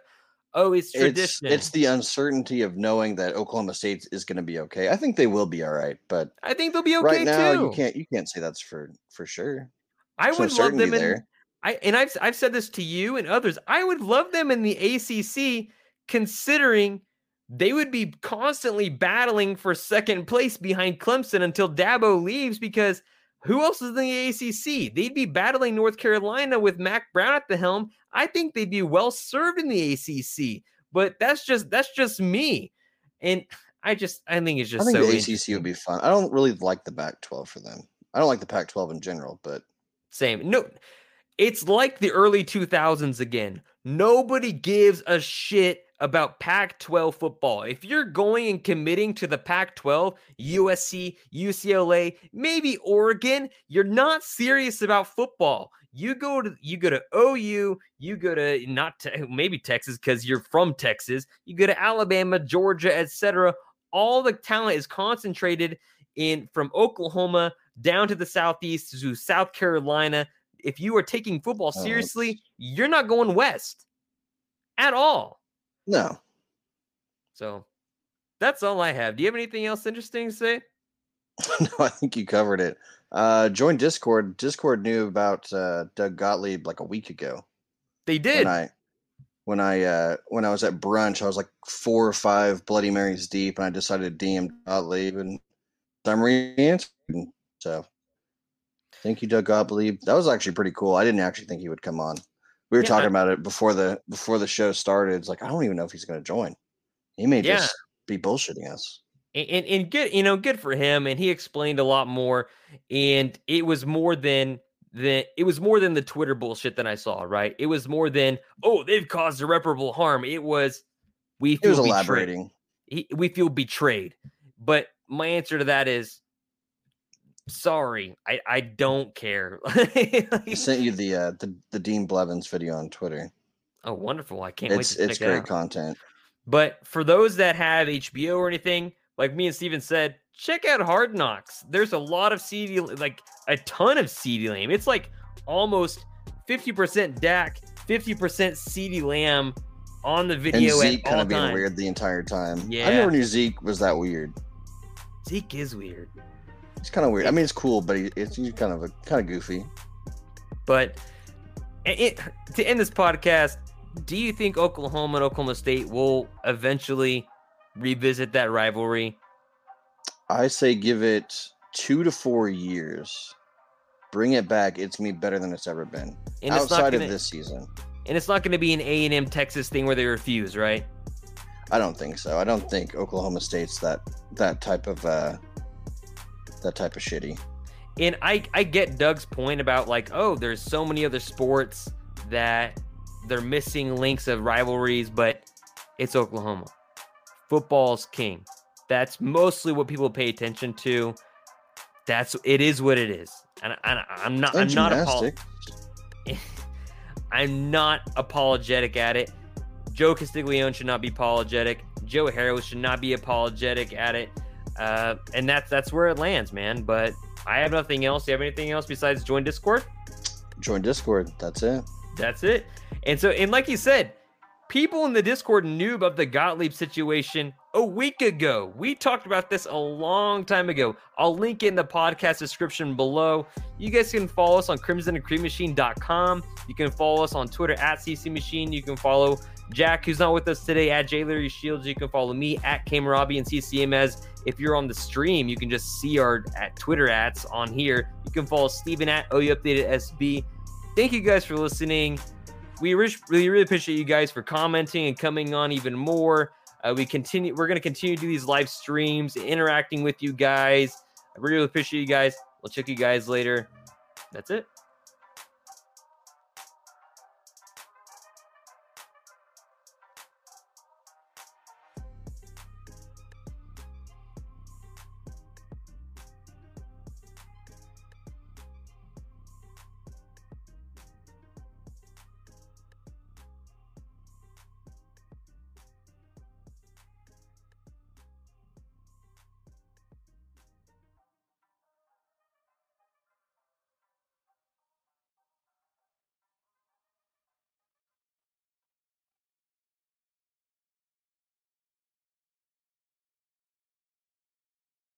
Oh, it's It's tradition. it's the uncertainty of knowing that Oklahoma State is going to be okay. I think they will be all right, but I think they'll be okay right now too. you can't you can't say that's for for sure. I There's no would love them in. there. I and I've I've said this to you and others. I would love them in the ACC, considering they would be constantly battling for second place behind Clemson until Dabo leaves. Because who else is in the ACC? They'd be battling North Carolina with Mack Brown at the helm. I think they'd be well served in the ACC. But that's just that's just me, and I just I think it's I just think so the. ACC would be fun. I don't really like the Pac-12 for them. I don't like the Pac-12 in general, but Same. No, it's like the early 2000s again. Nobody gives a shit about Pac 12 football. If you're going and committing to the Pac 12, USC, UCLA, maybe Oregon, you're not serious about football. You go to you go to OU, you go to not te- maybe Texas because you're from Texas. You go to Alabama, Georgia, etc. All the talent is concentrated in from Oklahoma down to the southeast to South Carolina. If you are taking football seriously, you're not going west at all. No. So that's all I have. Do you have anything else interesting to say? (laughs) no, I think you covered it. Uh, join Discord. Discord knew about uh, Doug Gottlieb like a week ago. They did. When I when I uh, when I was at brunch, I was like four or five Bloody Marys deep, and I decided to DM Gottlieb, and I'm re-answering. So, thank you, Doug Gottlieb. That was actually pretty cool. I didn't actually think he would come on. We were Yeah, talking about it before the before the show started. It's like I don't even know if he's going to join. He may Yeah. just be bullshitting us. and, and, and good, you know, good for him. And he explained a lot more. And it was more than the it was more than the Twitter bullshit that I saw, right? It was more than, oh, they've caused irreparable harm. It was we He feel was betrayed. elaborating. He, we feel betrayed. But my answer to that is sorry. I, I don't care. (laughs) I sent you the uh, the the Dean Blevins video on Twitter. oh, wonderful. I can't wait It's to it's check it great content. But for those that have HBO or anything, like me and Stephen said, check out Hard Knocks. There's a lot of CD, like a ton of CeeDee Lamb. It's like almost 50% Dak, 50% CeeDee Lamb on the video. And Zeke at kind of being times. weird the entire time. Yeah. I never knew Zeke was that weird. Zeke is weird. He's kind of weird. I mean, it's cool, but he, it's he's kind of a kind of goofy. But it, to end this podcast, do you think Oklahoma and Oklahoma State will eventually revisit that rivalry? I say give it two to four years. Bring it back. It's me better than it's ever been And outside gonna, of this season. and it's not going to be an A and M Texas thing where they refuse, right? I don't think so. I don't think Oklahoma State's that that type of uh that type of shitty. And I I get Doug's point about like, oh, there's so many other sports that they're missing links of rivalries, but it's Oklahoma. Football's king. That's mostly what people pay attention to. That's it is what it is. And, and I'm not I'm not apo- (laughs) I'm not apologetic at it. Joe Castiglione should not be apologetic. Joe Harroz should not be apologetic at it. Uh, and that's that's where it lands, man. But I have nothing else. Do you have anything else besides join Discord? Join Discord. That's it. That's it. And so, and like you said, people in the Discord knew about the Gottlieb situation a week ago. We talked about this a long time ago. I'll link it in the podcast description below. You guys can follow us on crimsonandcreammachine.com. You can follow us on Twitter at CC Machine. You can follow Jack, who's not with us today, at J. Larry Shields. You can follow me at Kamarabi and CCM as if you're on the stream, you can just see our at Twitter ads on here. You can follow Stephen at OU Updated SB. Thank you guys for listening. We really, really, appreciate you guys for commenting and coming on even more. Uh, we continue. We're going to continue to do these live streams, interacting with you guys. I really appreciate you guys. We'll check you guys later. That's it.